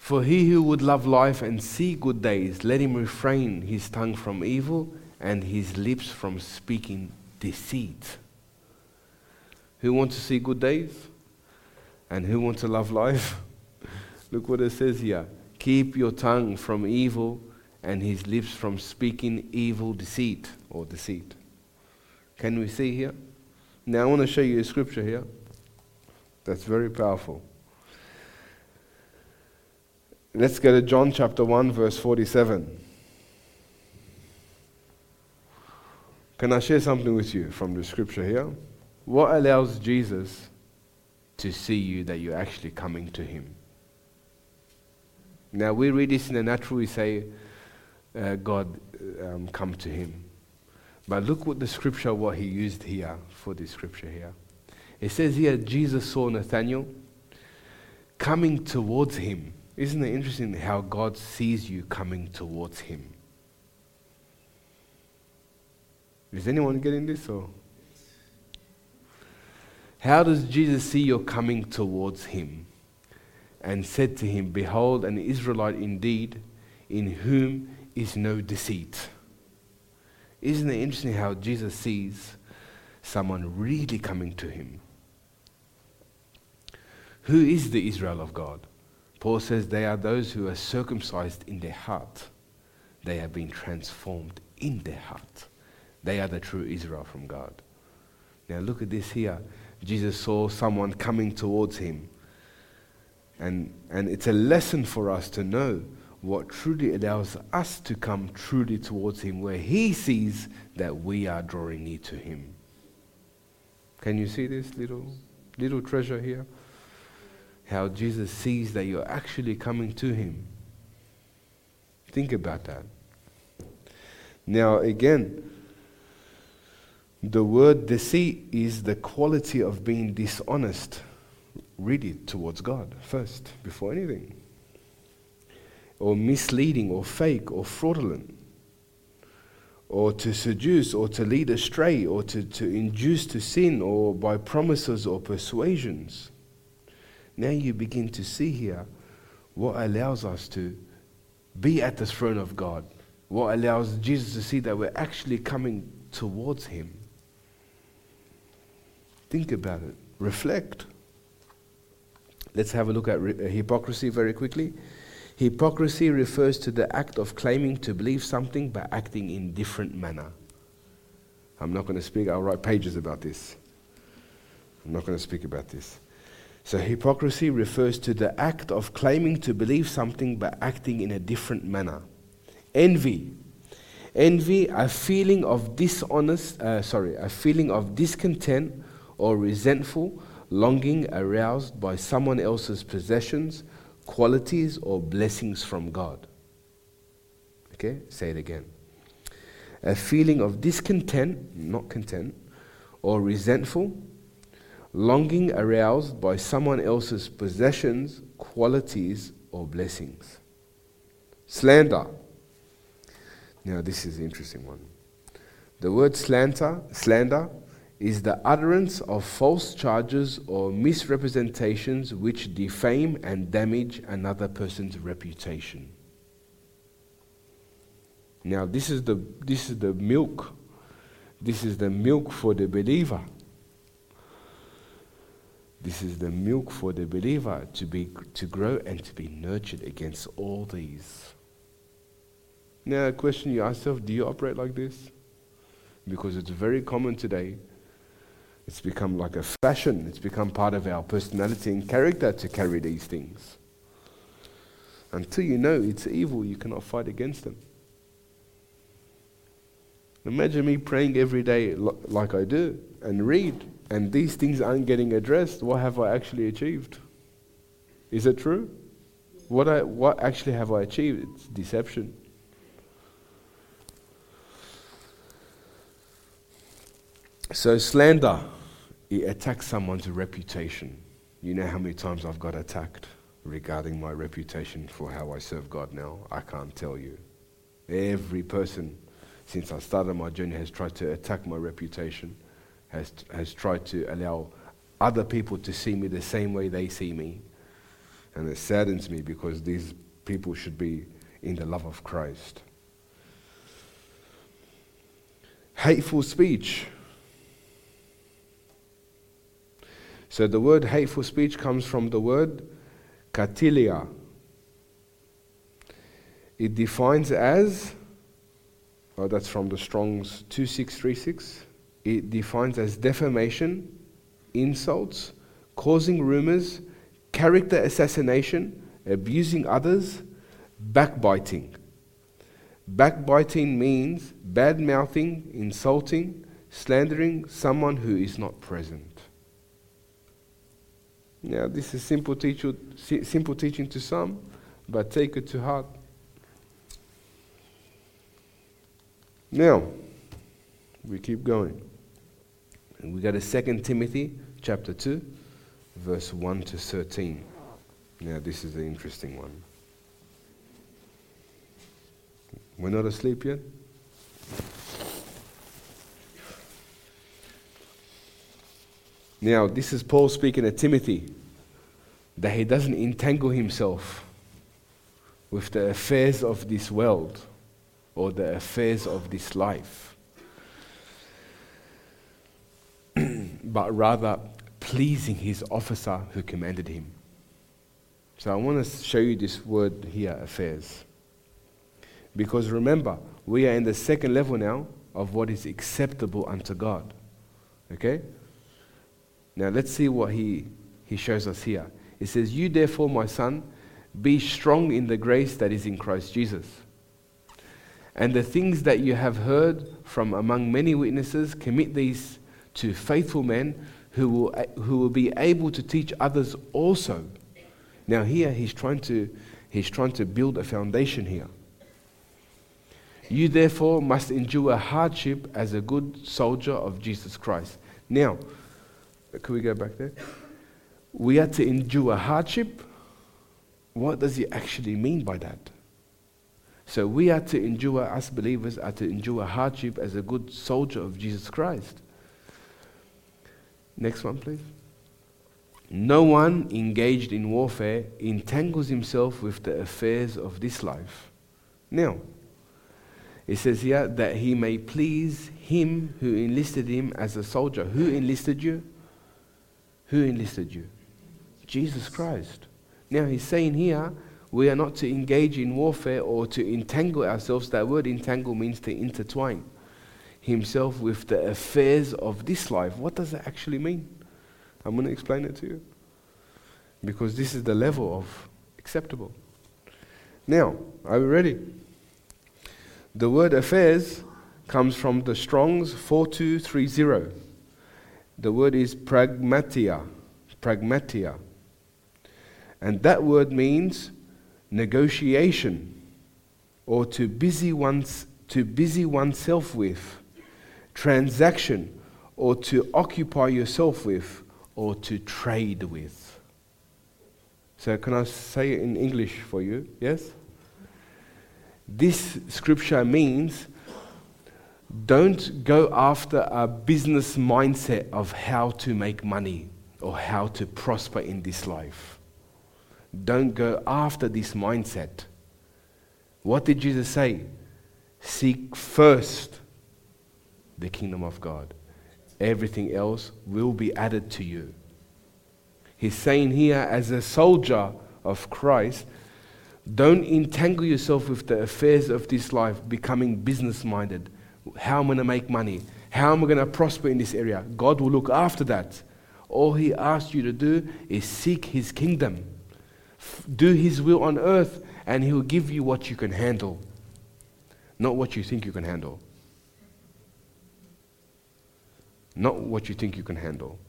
For he who would love life and see good days, let him refrain his tongue from evil and his lips from speaking deceit. Who wants to see good days? And who wants to love life? Look what it says here. Keep your tongue from evil and his lips from speaking evil deceit or deceit. Can we see here? Now I want to show you a scripture here that's very powerful. Let's go to John chapter 1, verse 47. Can I share something with you from the scripture here? What allows Jesus to see you that you're actually coming to him? Now, we read this in the natural, we say, uh, God, um, come to him. But look what the scripture, what he used here for this scripture here. It says here, Jesus saw Nathanael coming towards him. Isn't it interesting how God sees you coming towards Him? Is anyone getting this? Or how does Jesus see you coming towards Him? And said to him, Behold, an Israelite indeed, in whom is no deceit. Isn't it interesting how Jesus sees someone really coming to him? Who is the Israel of God? Paul says they are those who are circumcised in their heart. They have been transformed in their heart. They are the true Israel from God. Now look at this here. Jesus saw someone coming towards him. And, and it's a lesson for us to know what truly allows us to come truly towards Him, where He sees that we are drawing near to Him. Can you see this little, little treasure here? How Jesus sees that you're actually coming to Him. Think about that. Now, again, the word deceit is the quality of being dishonest, really, towards God first, before anything. Or misleading, or fake, or fraudulent. Or to seduce, or to lead astray, or to, to induce to sin, or by promises or persuasions. Now you begin to see here what allows us to be at the throne of God, what allows Jesus to see that we're actually coming towards Him. Think about it. Reflect. Let's have a look at re- uh, hypocrisy very quickly. Hypocrisy refers to the act of claiming to believe something but acting in different manner. I'm not going to speak, I'll write pages about this. I'm not going to speak about this. So, hypocrisy refers to the act of claiming to believe something but acting in a different manner. Envy. Envy, a feeling of dishonest, uh, sorry, a feeling of discontent or resentful longing aroused by someone else's possessions, qualities, or blessings from God. Okay, say it again. A feeling of discontent, not content, or resentful, longing aroused by someone else's possessions, qualities, or blessings. Slander. Now, this is an interesting one. The word slander, slander is the utterance of false charges or misrepresentations which defame and damage another person's reputation. Now, this is the, this is the milk. This is the milk for the believer. This is the milk for the believer to, be, to grow and to be nurtured against all these. Now, a question you ask yourself do you operate like this? Because it's very common today it's become like a fashion. It's become part of our personality and character to carry these things. Until you know it's evil, you cannot fight against them. Imagine me praying every day like I do and read, and these things aren't getting addressed. What have I actually achieved? Is it true? What, I, what actually have I achieved? It's deception. So, slander, it attacks someone's reputation. You know how many times I've got attacked regarding my reputation for how I serve God now? I can't tell you. Every person since I started my journey has tried to attack my reputation, has, has tried to allow other people to see me the same way they see me. And it saddens me because these people should be in the love of Christ. Hateful speech. So the word hateful speech comes from the word katilia. It defines as, oh, that's from the Strong's 2636. It defines as defamation, insults, causing rumors, character assassination, abusing others, backbiting. Backbiting means bad mouthing, insulting, slandering someone who is not present. Now, this is simple, teach, simple teaching to some, but take it to heart. Now, we keep going. And we got a Second Timothy chapter 2, verse 1 to 13. Now, this is an interesting one. We're not asleep yet? Now, this is Paul speaking to Timothy that he doesn't entangle himself with the affairs of this world or the affairs of this life, but rather pleasing his officer who commanded him. So I want to show you this word here, affairs. Because remember, we are in the second level now of what is acceptable unto God. Okay? Now let's see what he, he shows us here. He says, You therefore, my son, Be strong in the grace that is in Christ Jesus. And the things that you have heard from among many witnesses, commit these to faithful men who will, who will be able to teach others also. Now, here he's trying to, he's trying to build a foundation here. You therefore must endure hardship as a good soldier of Jesus Christ. Now, could we go back there? We are to endure hardship. What does he actually mean by that? So we are to endure, us believers are to endure hardship as a good soldier of Jesus Christ. Next one, please. No one engaged in warfare entangles himself with the affairs of this life. Now, it says here that he may please him who enlisted him as a soldier. Who enlisted you? Who enlisted you? Jesus Christ. Now he's saying here, we are not to engage in warfare or to entangle ourselves. That word entangle means to intertwine himself with the affairs of this life. What does that actually mean? I'm going to explain it to you. Because this is the level of acceptable. Now, are we ready? The word affairs comes from the Strong's 4230. The word is pragmateia. Pragmateia. And that word means negotiation or to busy one's to busy oneself with, transaction or to occupy yourself with or to trade with. So can I say it in English for you? Yes? This scripture means don't go after a business mindset of how to make money or how to prosper in this life. Don't go after this mindset. What did Jesus say? Seek first the kingdom of God. Everything else will be added to you. He's saying here, as a soldier of Christ, don't entangle yourself with the affairs of this life, becoming business minded. How am I going to make money? How am I going to prosper in this area? God will look after that. All He asks you to do is seek His kingdom, do His will on earth, and He will give you what you can handle, not what you think you can handle. Not what you think you can handle.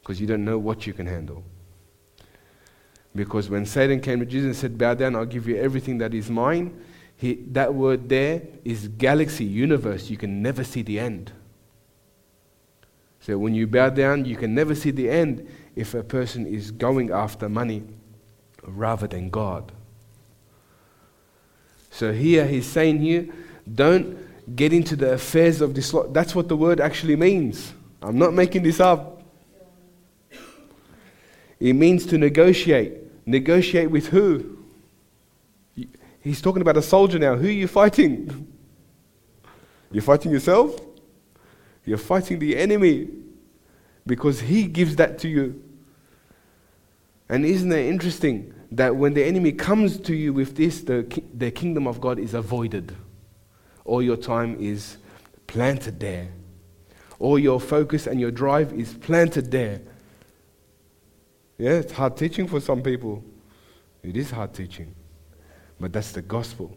Because you don't know what you can handle. Because when Satan came to Jesus and said, Bow down, I'll give you everything that is mine, he, that word there is galaxy, universe. You can never see the end. So when you bow down, you can never see the end if a person is going after money rather than God. So here he's saying here, don't get into the affairs of this life. That's what the word actually means. I'm not making this up. It means to negotiate. Negotiate with who? He's talking about a soldier now. Who are you fighting? You're fighting yourself? You're fighting the enemy because he gives that to you. And isn't it interesting that when the enemy comes to you with this, the, the kingdom of God is avoided? All your time is planted there. All your focus and your drive is planted there. Yeah, it's hard teaching for some people. It is hard teaching. But that's the gospel.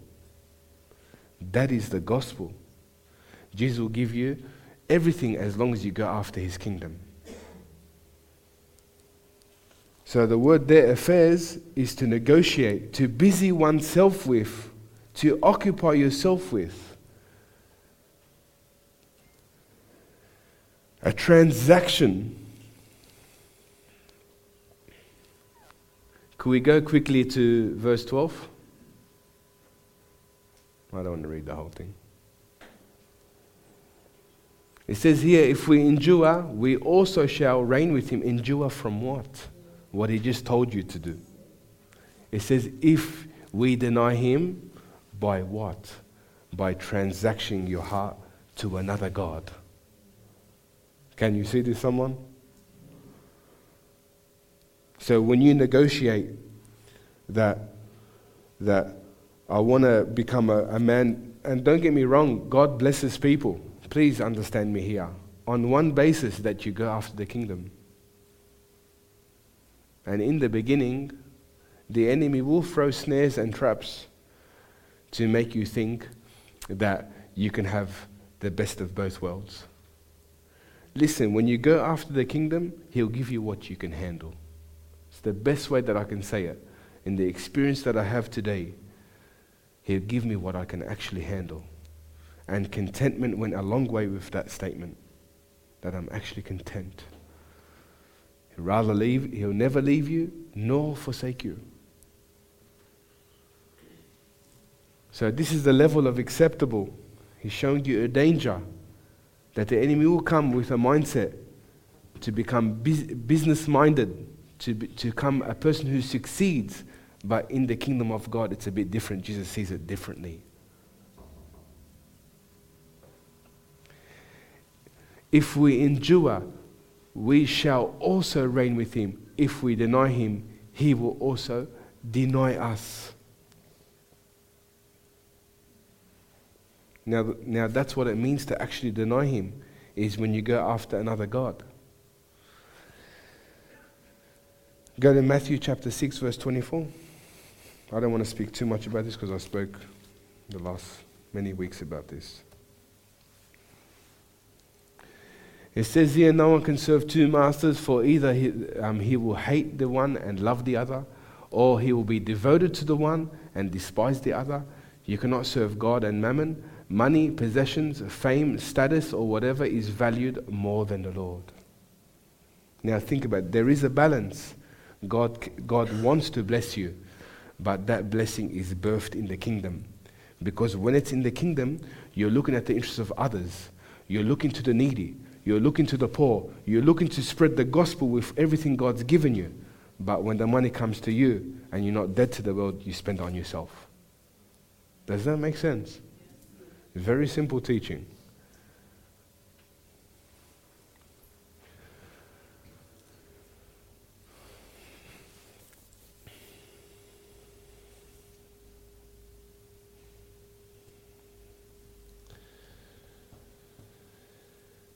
That is the gospel. Jesus will give you everything as long as you go after his kingdom. So the word there, affairs, is to negotiate, to busy oneself with, to occupy yourself with. A transaction Could we go quickly to verse 12? I don't want to read the whole thing. It says here, if we endure, we also shall reign with him. Endure from what? What he just told you to do. It says, if we deny him, by what? By transacting your heart to another God. Can you see this, someone? So when you negotiate that, that I want to become a, a man, and don't get me wrong, God blesses people. Please understand me here. On one basis, that you go after the kingdom. And in the beginning, the enemy will throw snares and traps to make you think that you can have the best of both worlds. Listen, when you go after the kingdom, He'll give you what you can handle. It's the best way that I can say it. In the experience that I have today, He'll give me what I can actually handle. And contentment went a long way with that statement that I'm actually content. He'll rather leave, He'll never leave you nor forsake you. So, this is the level of acceptable. He's showing you a danger that the enemy will come with a mindset to become business minded, to, be, to become a person who succeeds. But in the kingdom of God, it's a bit different. Jesus sees it differently. If we endure, we shall also reign with him. If we deny him, he will also deny us. Now, now that's what it means to actually deny him, is when you go after another God. Go to Matthew chapter 6, verse 24. I don't want to speak too much about this because I spoke the last many weeks about this. It says here, no one can serve two masters, for either he, um, he will hate the one and love the other, or he will be devoted to the one and despise the other. You cannot serve God and mammon. Money, possessions, fame, status, or whatever is valued more than the Lord. Now think about it. There is a balance. God, God wants to bless you, but that blessing is birthed in the kingdom. Because when it's in the kingdom, you're looking at the interests of others. You're looking to the needy. You're looking to the poor. You're looking to spread the gospel with everything God's given you. But when the money comes to you and you're not dead to the world, you spend it on yourself. Does that make sense? Very simple teaching.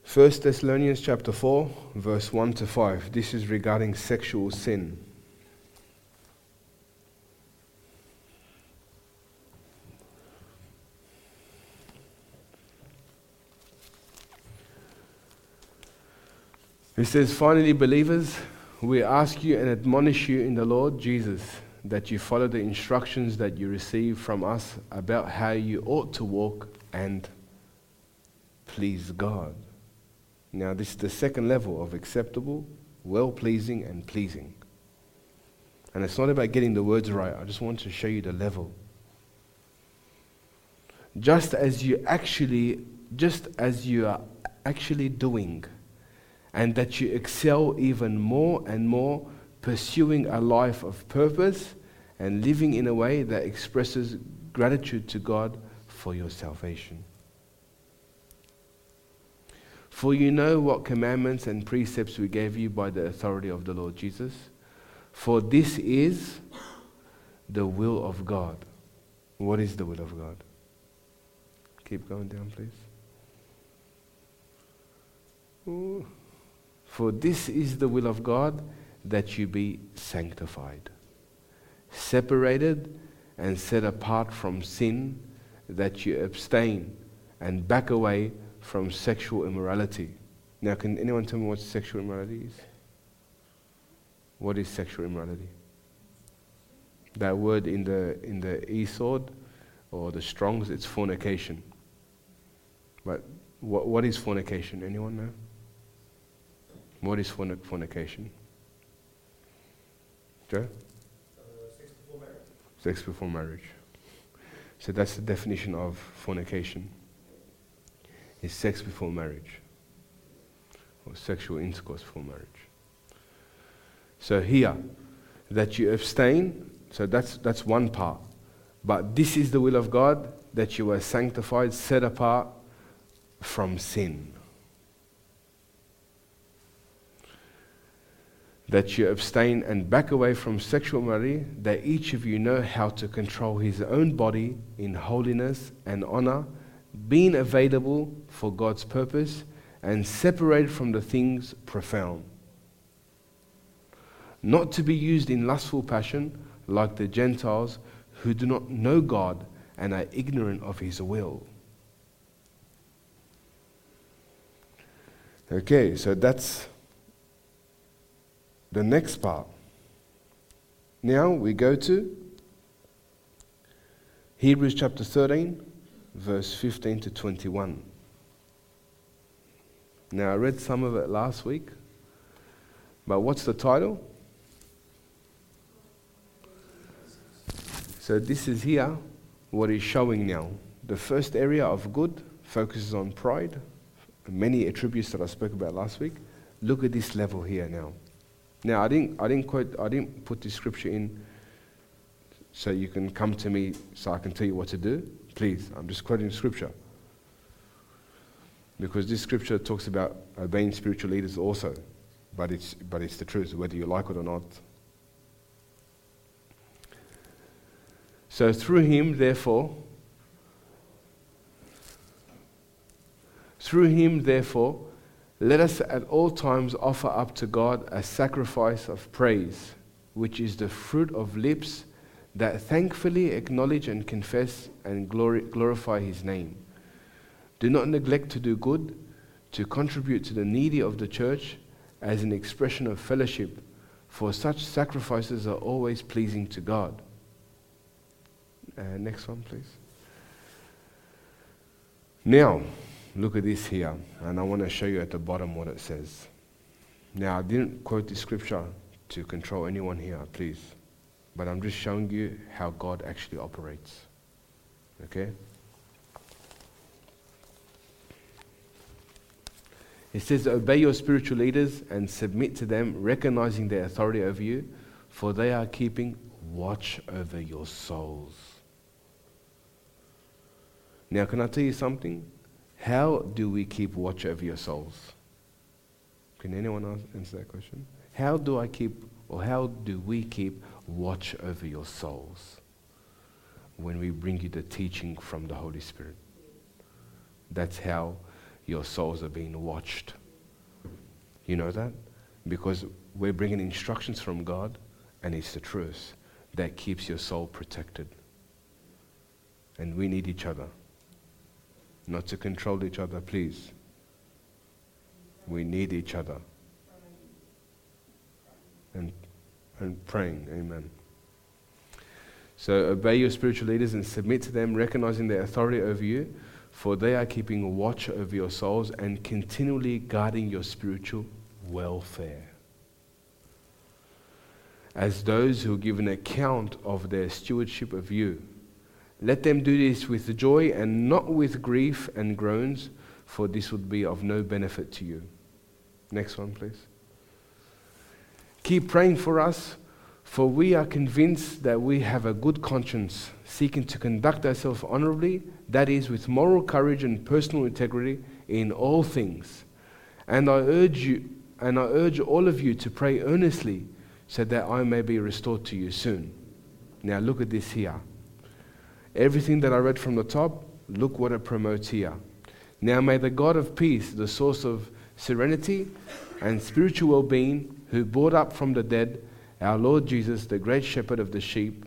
First Thessalonians chapter 4 verse 1 to 5 this is regarding sexual sin He says, Finally, believers, we ask you and admonish you in the Lord Jesus that you follow the instructions that you receive from us about how you ought to walk and please God. Now, this is the second level of acceptable, well pleasing, and pleasing. And it's not about getting the words right, I just want to show you the level. Just as you actually, just as you are actually doing and that you excel even more and more, pursuing a life of purpose and living in a way that expresses gratitude to God for your salvation. For you know what commandments and precepts we gave you by the authority of the Lord Jesus. For this is the will of God. What is the will of God? Keep going down, please. Ooh. For this is the will of God that you be sanctified, separated and set apart from sin, that you abstain and back away from sexual immorality. Now, can anyone tell me what sexual immorality is? What is sexual immorality? That word in the in the eSword or the Strongs, it's fornication. But what, what is fornication? Anyone know? What is fornication? Joe? Uh, sex before marriage. Sex before marriage. So that's the definition of fornication. Is sex before marriage. Or sexual intercourse before marriage. So here, that you abstain, so that's, that's one part. But this is the will of God, that you are sanctified, set apart from sin. That you abstain and back away from sexual immorality, that each of you know how to control his own body in holiness and honor, being available for God's purpose and separated from the things profound. Not to be used in lustful passion, like the Gentiles who do not know God and are ignorant of his will. Okay, so that's the next part. Now we go to Hebrews chapter 13, verse 15 to 21. Now I read some of it last week, but what's the title? So this is here what is showing now. The first area of good focuses on pride, many attributes that I spoke about last week. Look at this level here now. Now I didn't I didn't quote I didn't put this scripture in so you can come to me so I can tell you what to do. Please, I'm just quoting scripture. Because this scripture talks about obeying spiritual leaders also. But it's but it's the truth, whether you like it or not. So through him, therefore, through him, therefore, let us at all times offer up to God a sacrifice of praise, which is the fruit of lips that thankfully acknowledge and confess and glory, glorify his name. Do not neglect to do good, to contribute to the needy of the church as an expression of fellowship, for such sacrifices are always pleasing to God. Uh, next one, please. Now, look at this here, and I want to show you at the bottom what it says. Now, I didn't quote the scripture to control anyone here, please, but I'm just showing you how God actually operates. Okay? It says, Obey your spiritual leaders and submit to them, recognizing their authority over you, for they are keeping watch over your souls. Now, can I tell you something? How do we keep watch over your souls? Can anyone answer that question? How do I keep, or how do we keep watch over your souls when we bring you the teaching from the Holy Spirit? That's how your souls are being watched. You know that? Because we're bringing instructions from God, and it's the truth that keeps your soul protected. And we need each other not to control each other, please. We need each other. And, and praying, amen. So obey your spiritual leaders and submit to them, recognizing their authority over you, for they are keeping watch over your souls and continually guarding your spiritual welfare. As those who give an account of their stewardship of you, let them do this with joy and not with grief and groans, for this would be of no benefit to you. Next one, please. Keep praying for us, for we are convinced that we have a good conscience, seeking to conduct ourselves honorably, that is, with moral courage and personal integrity in all things. And I urge you, and I urge all of you to pray earnestly, so that I may be restored to you soon. Now look at this here. Everything that I read from the top, look what it promotes here. Now may the God of peace, the source of serenity and spiritual well being, who brought up from the dead our Lord Jesus, the great shepherd of the sheep,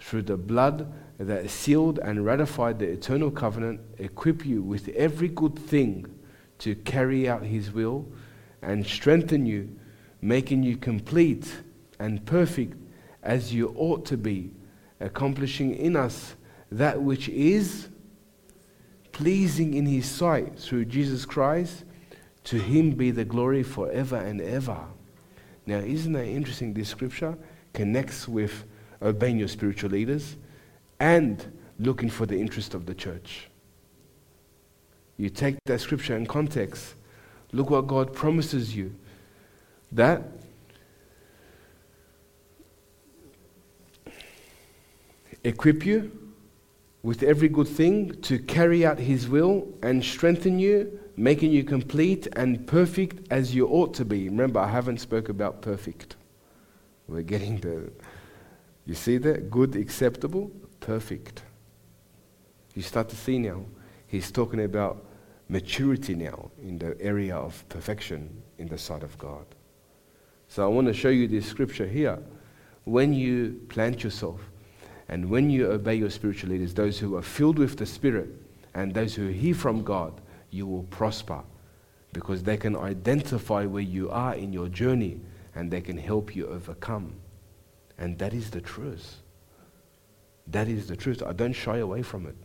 through the blood that sealed and ratified the eternal covenant, equip you with every good thing to carry out his will and strengthen you, making you complete and perfect as you ought to be, accomplishing in us that which is pleasing in his sight through Jesus Christ. To him be the glory forever and ever. Now, isn't that interesting? This scripture connects with obeying your spiritual leaders and looking for the interest of the church. You take that scripture in context, look what God promises you that equip you with every good thing to carry out his will and strengthen you, making you complete and perfect as you ought to be. Remember, I haven't spoke about perfect. We're getting the you see that? Good, acceptable, perfect. You start to see now. He's talking about maturity now in the area of perfection in the sight of God. So I want to show you this scripture here when you plant yourself and when you obey your spiritual leaders, those who are filled with the Spirit and those who hear from God, you will prosper because they can identify where you are in your journey and they can help you overcome. And that is the truth. That is the truth. I don't shy away from it.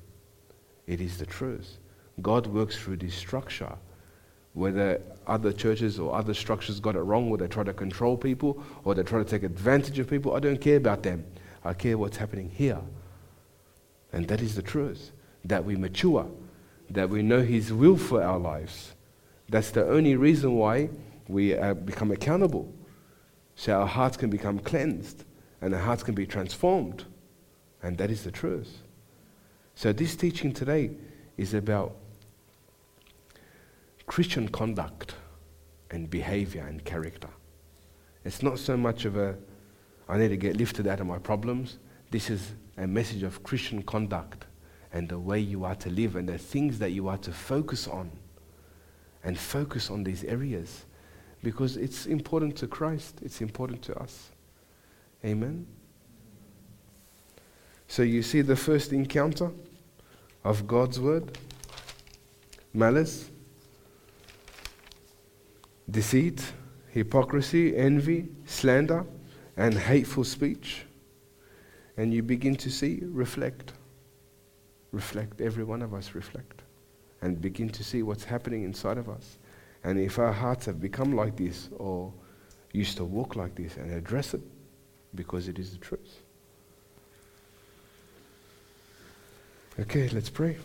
It is the truth. God works through this structure. Whether other churches or other structures got it wrong, or they try to control people, or they try to take advantage of people, I don't care about them. I care what's happening here. And that is the truth. That we mature, that we know His will for our lives. That's the only reason why we uh, become accountable. So our hearts can become cleansed and our hearts can be transformed. And that is the truth. So this teaching today is about Christian conduct and behavior and character. It's not so much of a, I need to get lifted out of my problems. This is a message of Christian conduct and the way you are to live and the things that you are to focus on. And focus on these areas because it's important to Christ, it's important to us. Amen. So you see the first encounter of God's word malice, deceit, hypocrisy, envy, slander, and hateful speech. And you begin to see, reflect. Reflect, every one of us reflect. And begin to see what's happening inside of us. And if our hearts have become like this or used to walk like this and address it because it is the truth. Okay, let's pray.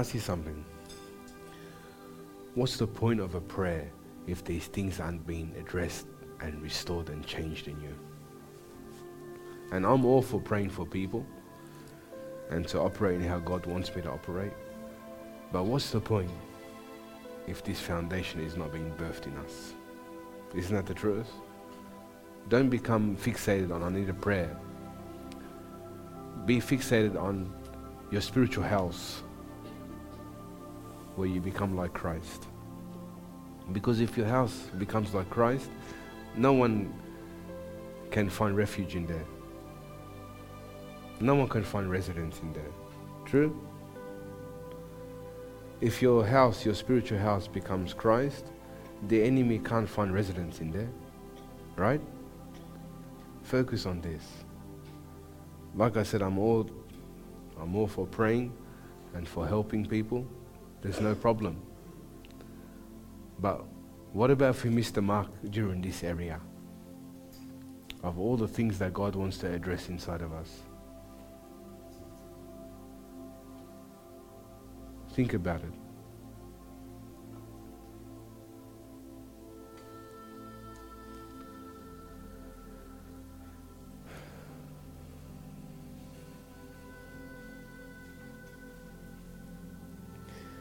Ask you something? What's the point of a prayer if these things aren't being addressed and restored and changed in you? And I'm all for praying for people and to operate in how God wants me to operate. But what's the point if this foundation is not being birthed in us? Isn't that the truth? Don't become fixated on I need a prayer. Be fixated on your spiritual health where you become like Christ. Because if your house becomes like Christ, no one can find refuge in there. No one can find residence in there. True? If your house, your spiritual house, becomes Christ, the enemy can't find residence in there. Right? Focus on this. Like I said, I'm all I'm all for praying and for helping people. There's no problem. But what about if we miss the mark during this area? Of all the things that God wants to address inside of us. Think about it.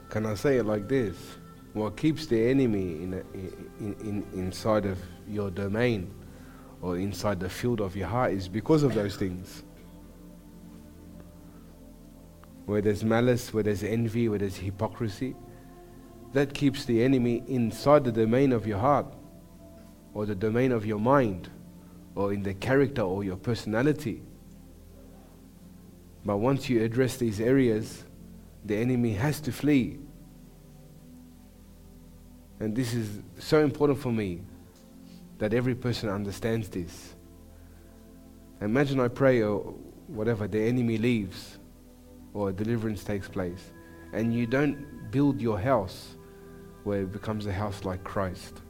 Can I say it like this? What keeps the enemy in, a, in, in, inside of your domain or inside the field of your heart is because of those things. Where there's malice, where there's envy, where there's hypocrisy, that keeps the enemy inside the domain of your heart or the domain of your mind or in the character or your personality. But once you address these areas, the enemy has to flee. And this is so important for me that every person understands this. Imagine I pray or whatever, the enemy leaves or deliverance takes place, and you don't build your house where it becomes a house like Christ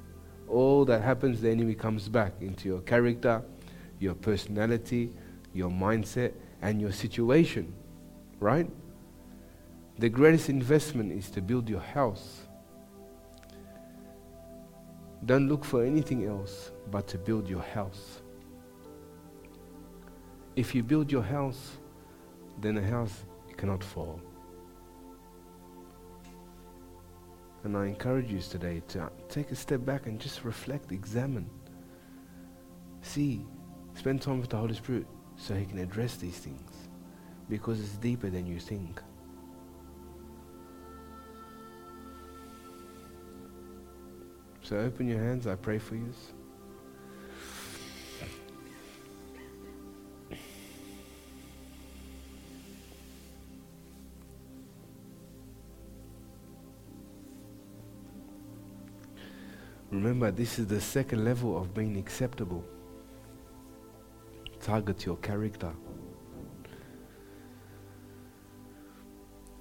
all that happens, the enemy comes back into your character, your personality, your mindset, and your situation. Right? The greatest investment is to build your house. Don't look for anything else but to build your house. If you build your house, then the house cannot fall. And I encourage you today to take a step back and just reflect, examine. See, spend time with the Holy Spirit so He can address these things because it's deeper than you think. So open your hands, I pray for you. Remember, this is the second level of being acceptable. Target your character.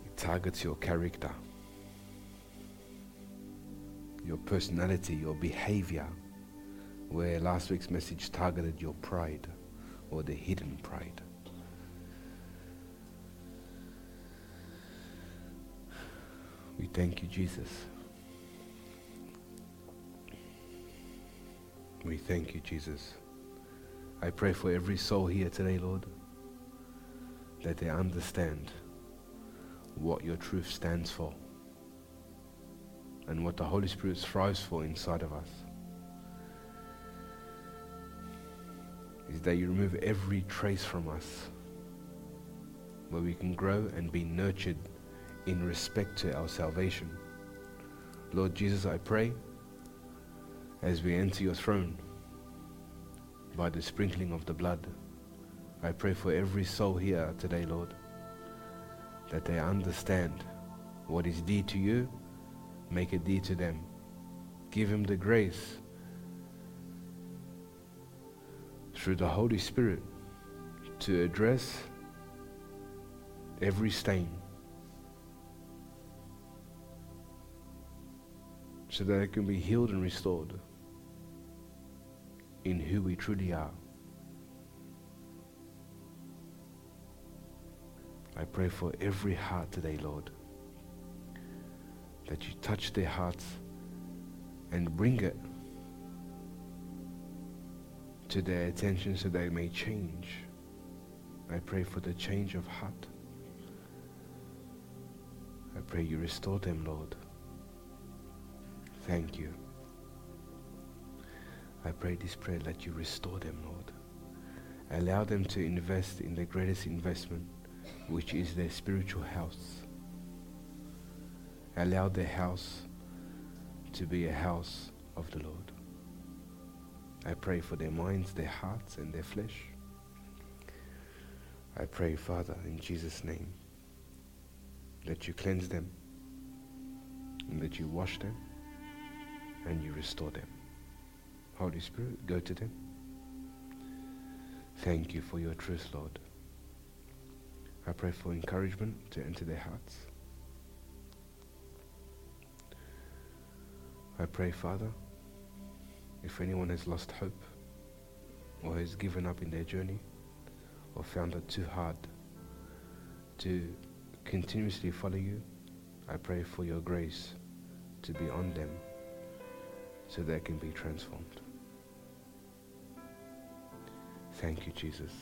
It targets your character, your personality, your behavior. Where last week's message targeted your pride or the hidden pride. We thank you, Jesus. We thank you, Jesus. I pray for every soul here today, Lord, that they understand what your truth stands for and what the Holy Spirit strives for inside of us. Is that you remove every trace from us where we can grow and be nurtured in respect to our salvation. Lord Jesus, I pray as we enter your throne by the sprinkling of the blood. I pray for every soul here today, Lord, that they understand what is dear to you, make it dear to them. Give them the grace through the Holy Spirit to address every stain so that it can be healed and restored in who we truly are. I pray for every heart today, Lord, that you touch their hearts and bring it to their attention so they may change. I pray for the change of heart. I pray you restore them, Lord. Thank you. I pray this prayer that you restore them, Lord. Allow them to invest in the greatest investment, which is their spiritual house. Allow their house to be a house of the Lord. I pray for their minds, their hearts, and their flesh. I pray, Father, in Jesus' name, that you cleanse them, and that you wash them, and you restore them. Holy Spirit, go to them. Thank you for your truth, Lord. I pray for encouragement to enter their hearts. I pray, Father, if anyone has lost hope or has given up in their journey or found it too hard to continuously follow you, I pray for your grace to be on them so they can be transformed. Thank you, Jesus.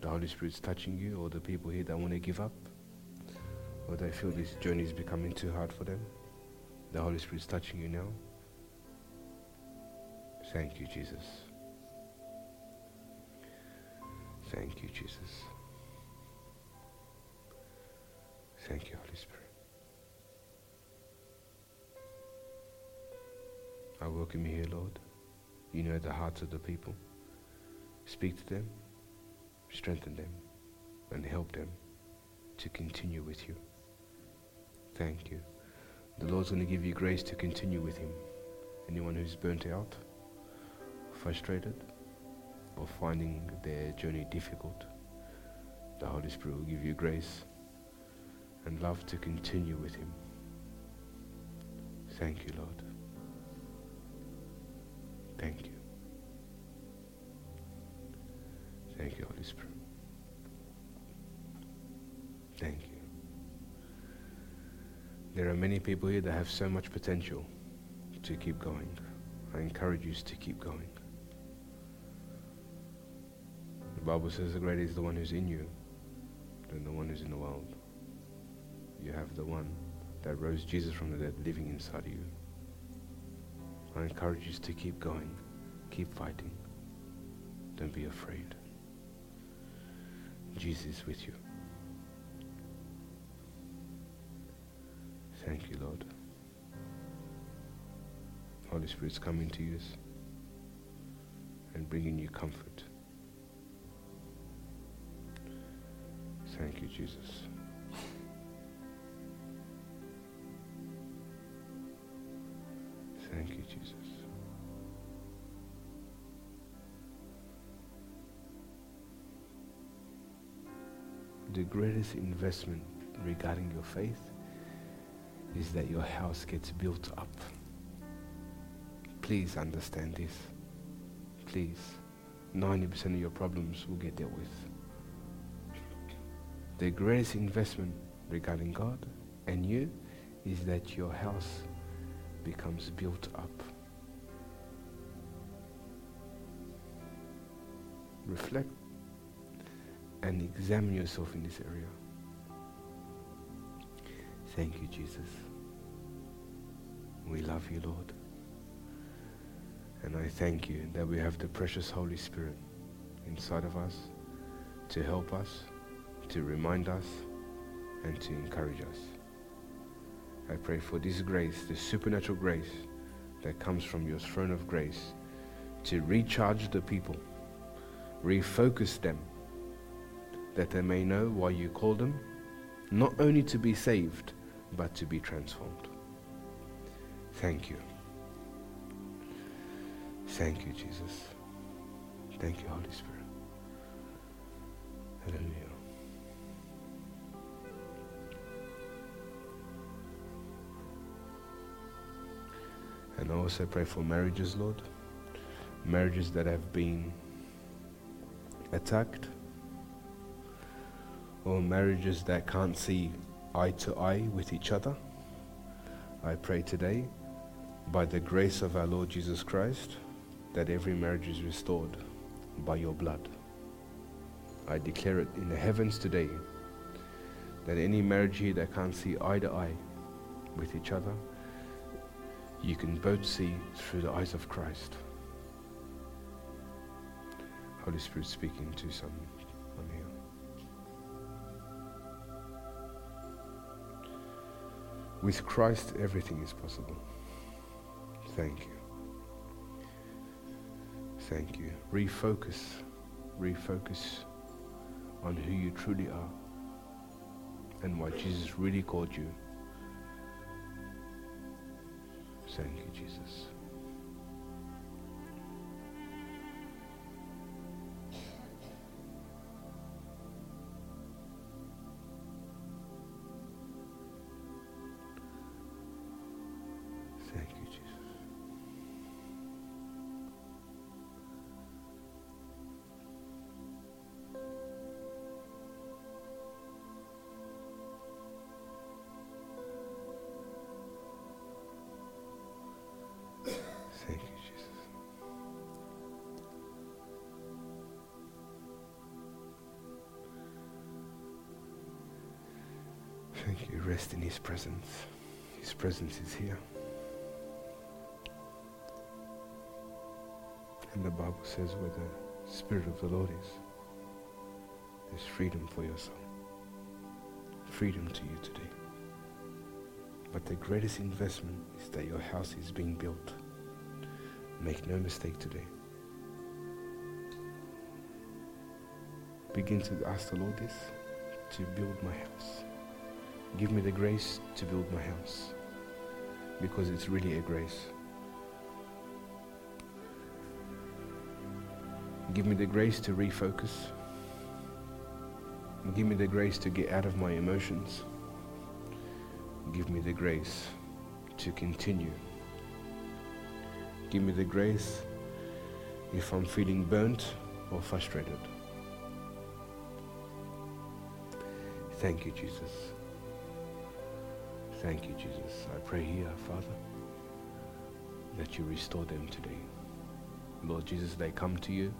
The Holy Spirit's touching you, or the people here that want to give up, or they feel this journey is becoming too hard for them. The Holy Spirit is touching you now. Thank you, Jesus. Thank you, Jesus. Thank you, Holy Spirit. I welcome you here, Lord. You know the hearts of the people. Speak to them, strengthen them, and help them to continue with you. Thank you. The Lord's going to give you grace to continue with Him. Anyone who's burnt out, frustrated, or finding their journey difficult, the Holy Spirit will give you grace and love to continue with Him. Thank you, Lord. Thank you. Thank you, Holy Spirit. Thank you. There are many people here that have so much potential to keep going. I encourage you to keep going. The Bible says the greater is the one who's in you than the one who's in the world. You have the one that rose Jesus from the dead living inside of you. I encourage you to keep going, keep fighting. Don't be afraid. Jesus is with you. Thank you, Lord. Holy Spirit's coming to you and bringing you comfort. Thank you, Jesus. Thank you, Jesus. The greatest investment regarding your faith is that your house gets built up. Please understand this. Please. 90% of your problems will get dealt with. The greatest investment regarding God and you is that your house becomes built up. Reflect and examine yourself in this area. Thank you, Jesus. We love you, Lord. And I thank you that we have the precious Holy Spirit inside of us to help us, to remind us, and to encourage us. I pray for this grace, this supernatural grace that comes from your throne of grace to recharge the people, refocus them, that they may know why you call them, not only to be saved, but to be transformed. Thank you. Thank you, Jesus. Thank you, Holy Spirit. Hallelujah. And also pray for marriages, Lord. Marriages that have been attacked, or marriages that can't see eye to eye with each other. I pray today, by the grace of our Lord Jesus Christ, that every marriage is restored by your blood. I declare it in the heavens today that any marriage here that can't see eye to eye with each other, you can both see through the eyes of Christ. Holy Spirit speaking to someone With Christ, everything is possible. Thank you. Thank you. Refocus. Refocus on who you truly are and why Jesus really called you. Thank you, Jesus. Rest in His presence. His presence is here. And the Bible says where the Spirit of the Lord is, there's freedom for your soul. Freedom to you today. But the greatest investment is that your house is being built. Make no mistake today. Begin to ask the Lord this to build my house. Give me the grace to build my house because it's really a grace. Give me the grace to refocus. Give me the grace to get out of my emotions. Give me the grace to continue. Give me the grace if I'm feeling burnt or frustrated. Thank you, Jesus. Thank you, Jesus. I pray here, Father, that you restore them today. Lord Jesus, they come to you.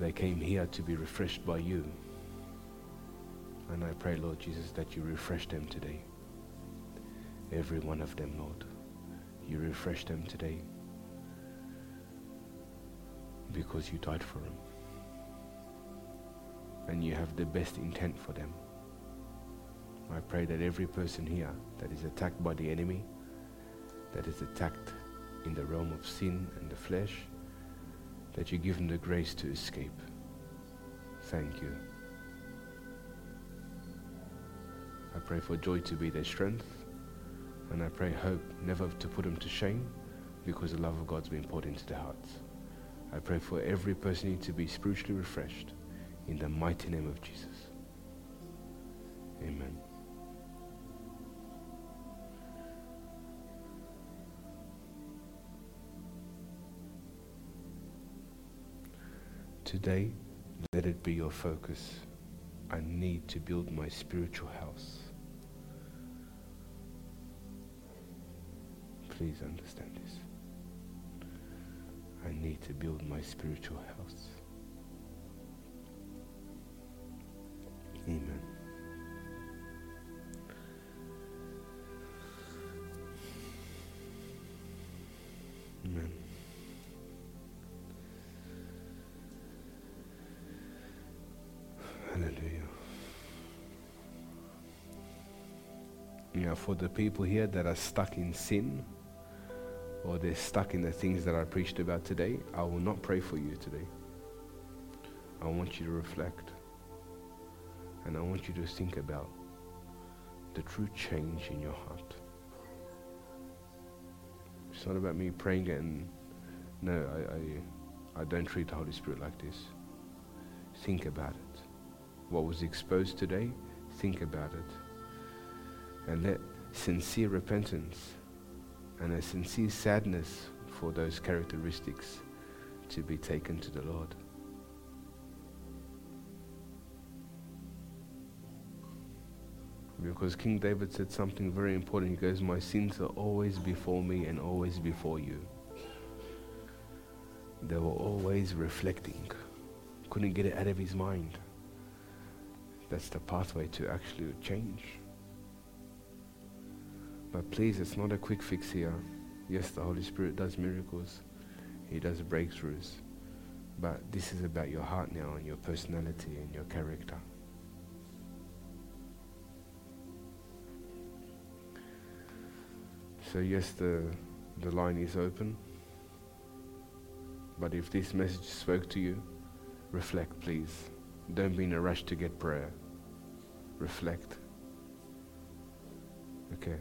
They came here to be refreshed by you. And I pray, Lord Jesus, that you refresh them today. Every one of them, Lord. You refresh them today because you died for them. And you have the best intent for them. I pray that every person here that is attacked by the enemy, that is attacked in the realm of sin and the flesh, that you give them the grace to escape. Thank you. I pray for joy to be their strength, and I pray hope never to put them to shame because the love of God's been poured into their hearts. I pray for every person to be spiritually refreshed in the mighty name of Jesus. Amen. Today, let it be your focus. I need to build my spiritual house. Please understand this. I need to build my spiritual house. Amen. For the people here that are stuck in sin or they're stuck in the things that I preached about today, I will not pray for you today. I want you to reflect and I want you to think about the true change in your heart. It's not about me praying and no, I, I, I don't treat the Holy Spirit like this. Think about it. What was exposed today, think about it. And let sincere repentance and a sincere sadness for those characteristics to be taken to the Lord. Because King David said something very important. He goes, My sins are always before me and always before you. They were always reflecting. Couldn't get it out of his mind. That's the pathway to actually change. But please, it's not a quick fix here. Yes, the Holy Spirit does miracles, He does breakthroughs. But this is about your heart now and your personality and your character. So, yes, the, the line is open. But if this message spoke to you, reflect, please. Don't be in a rush to get prayer. Reflect. Okay.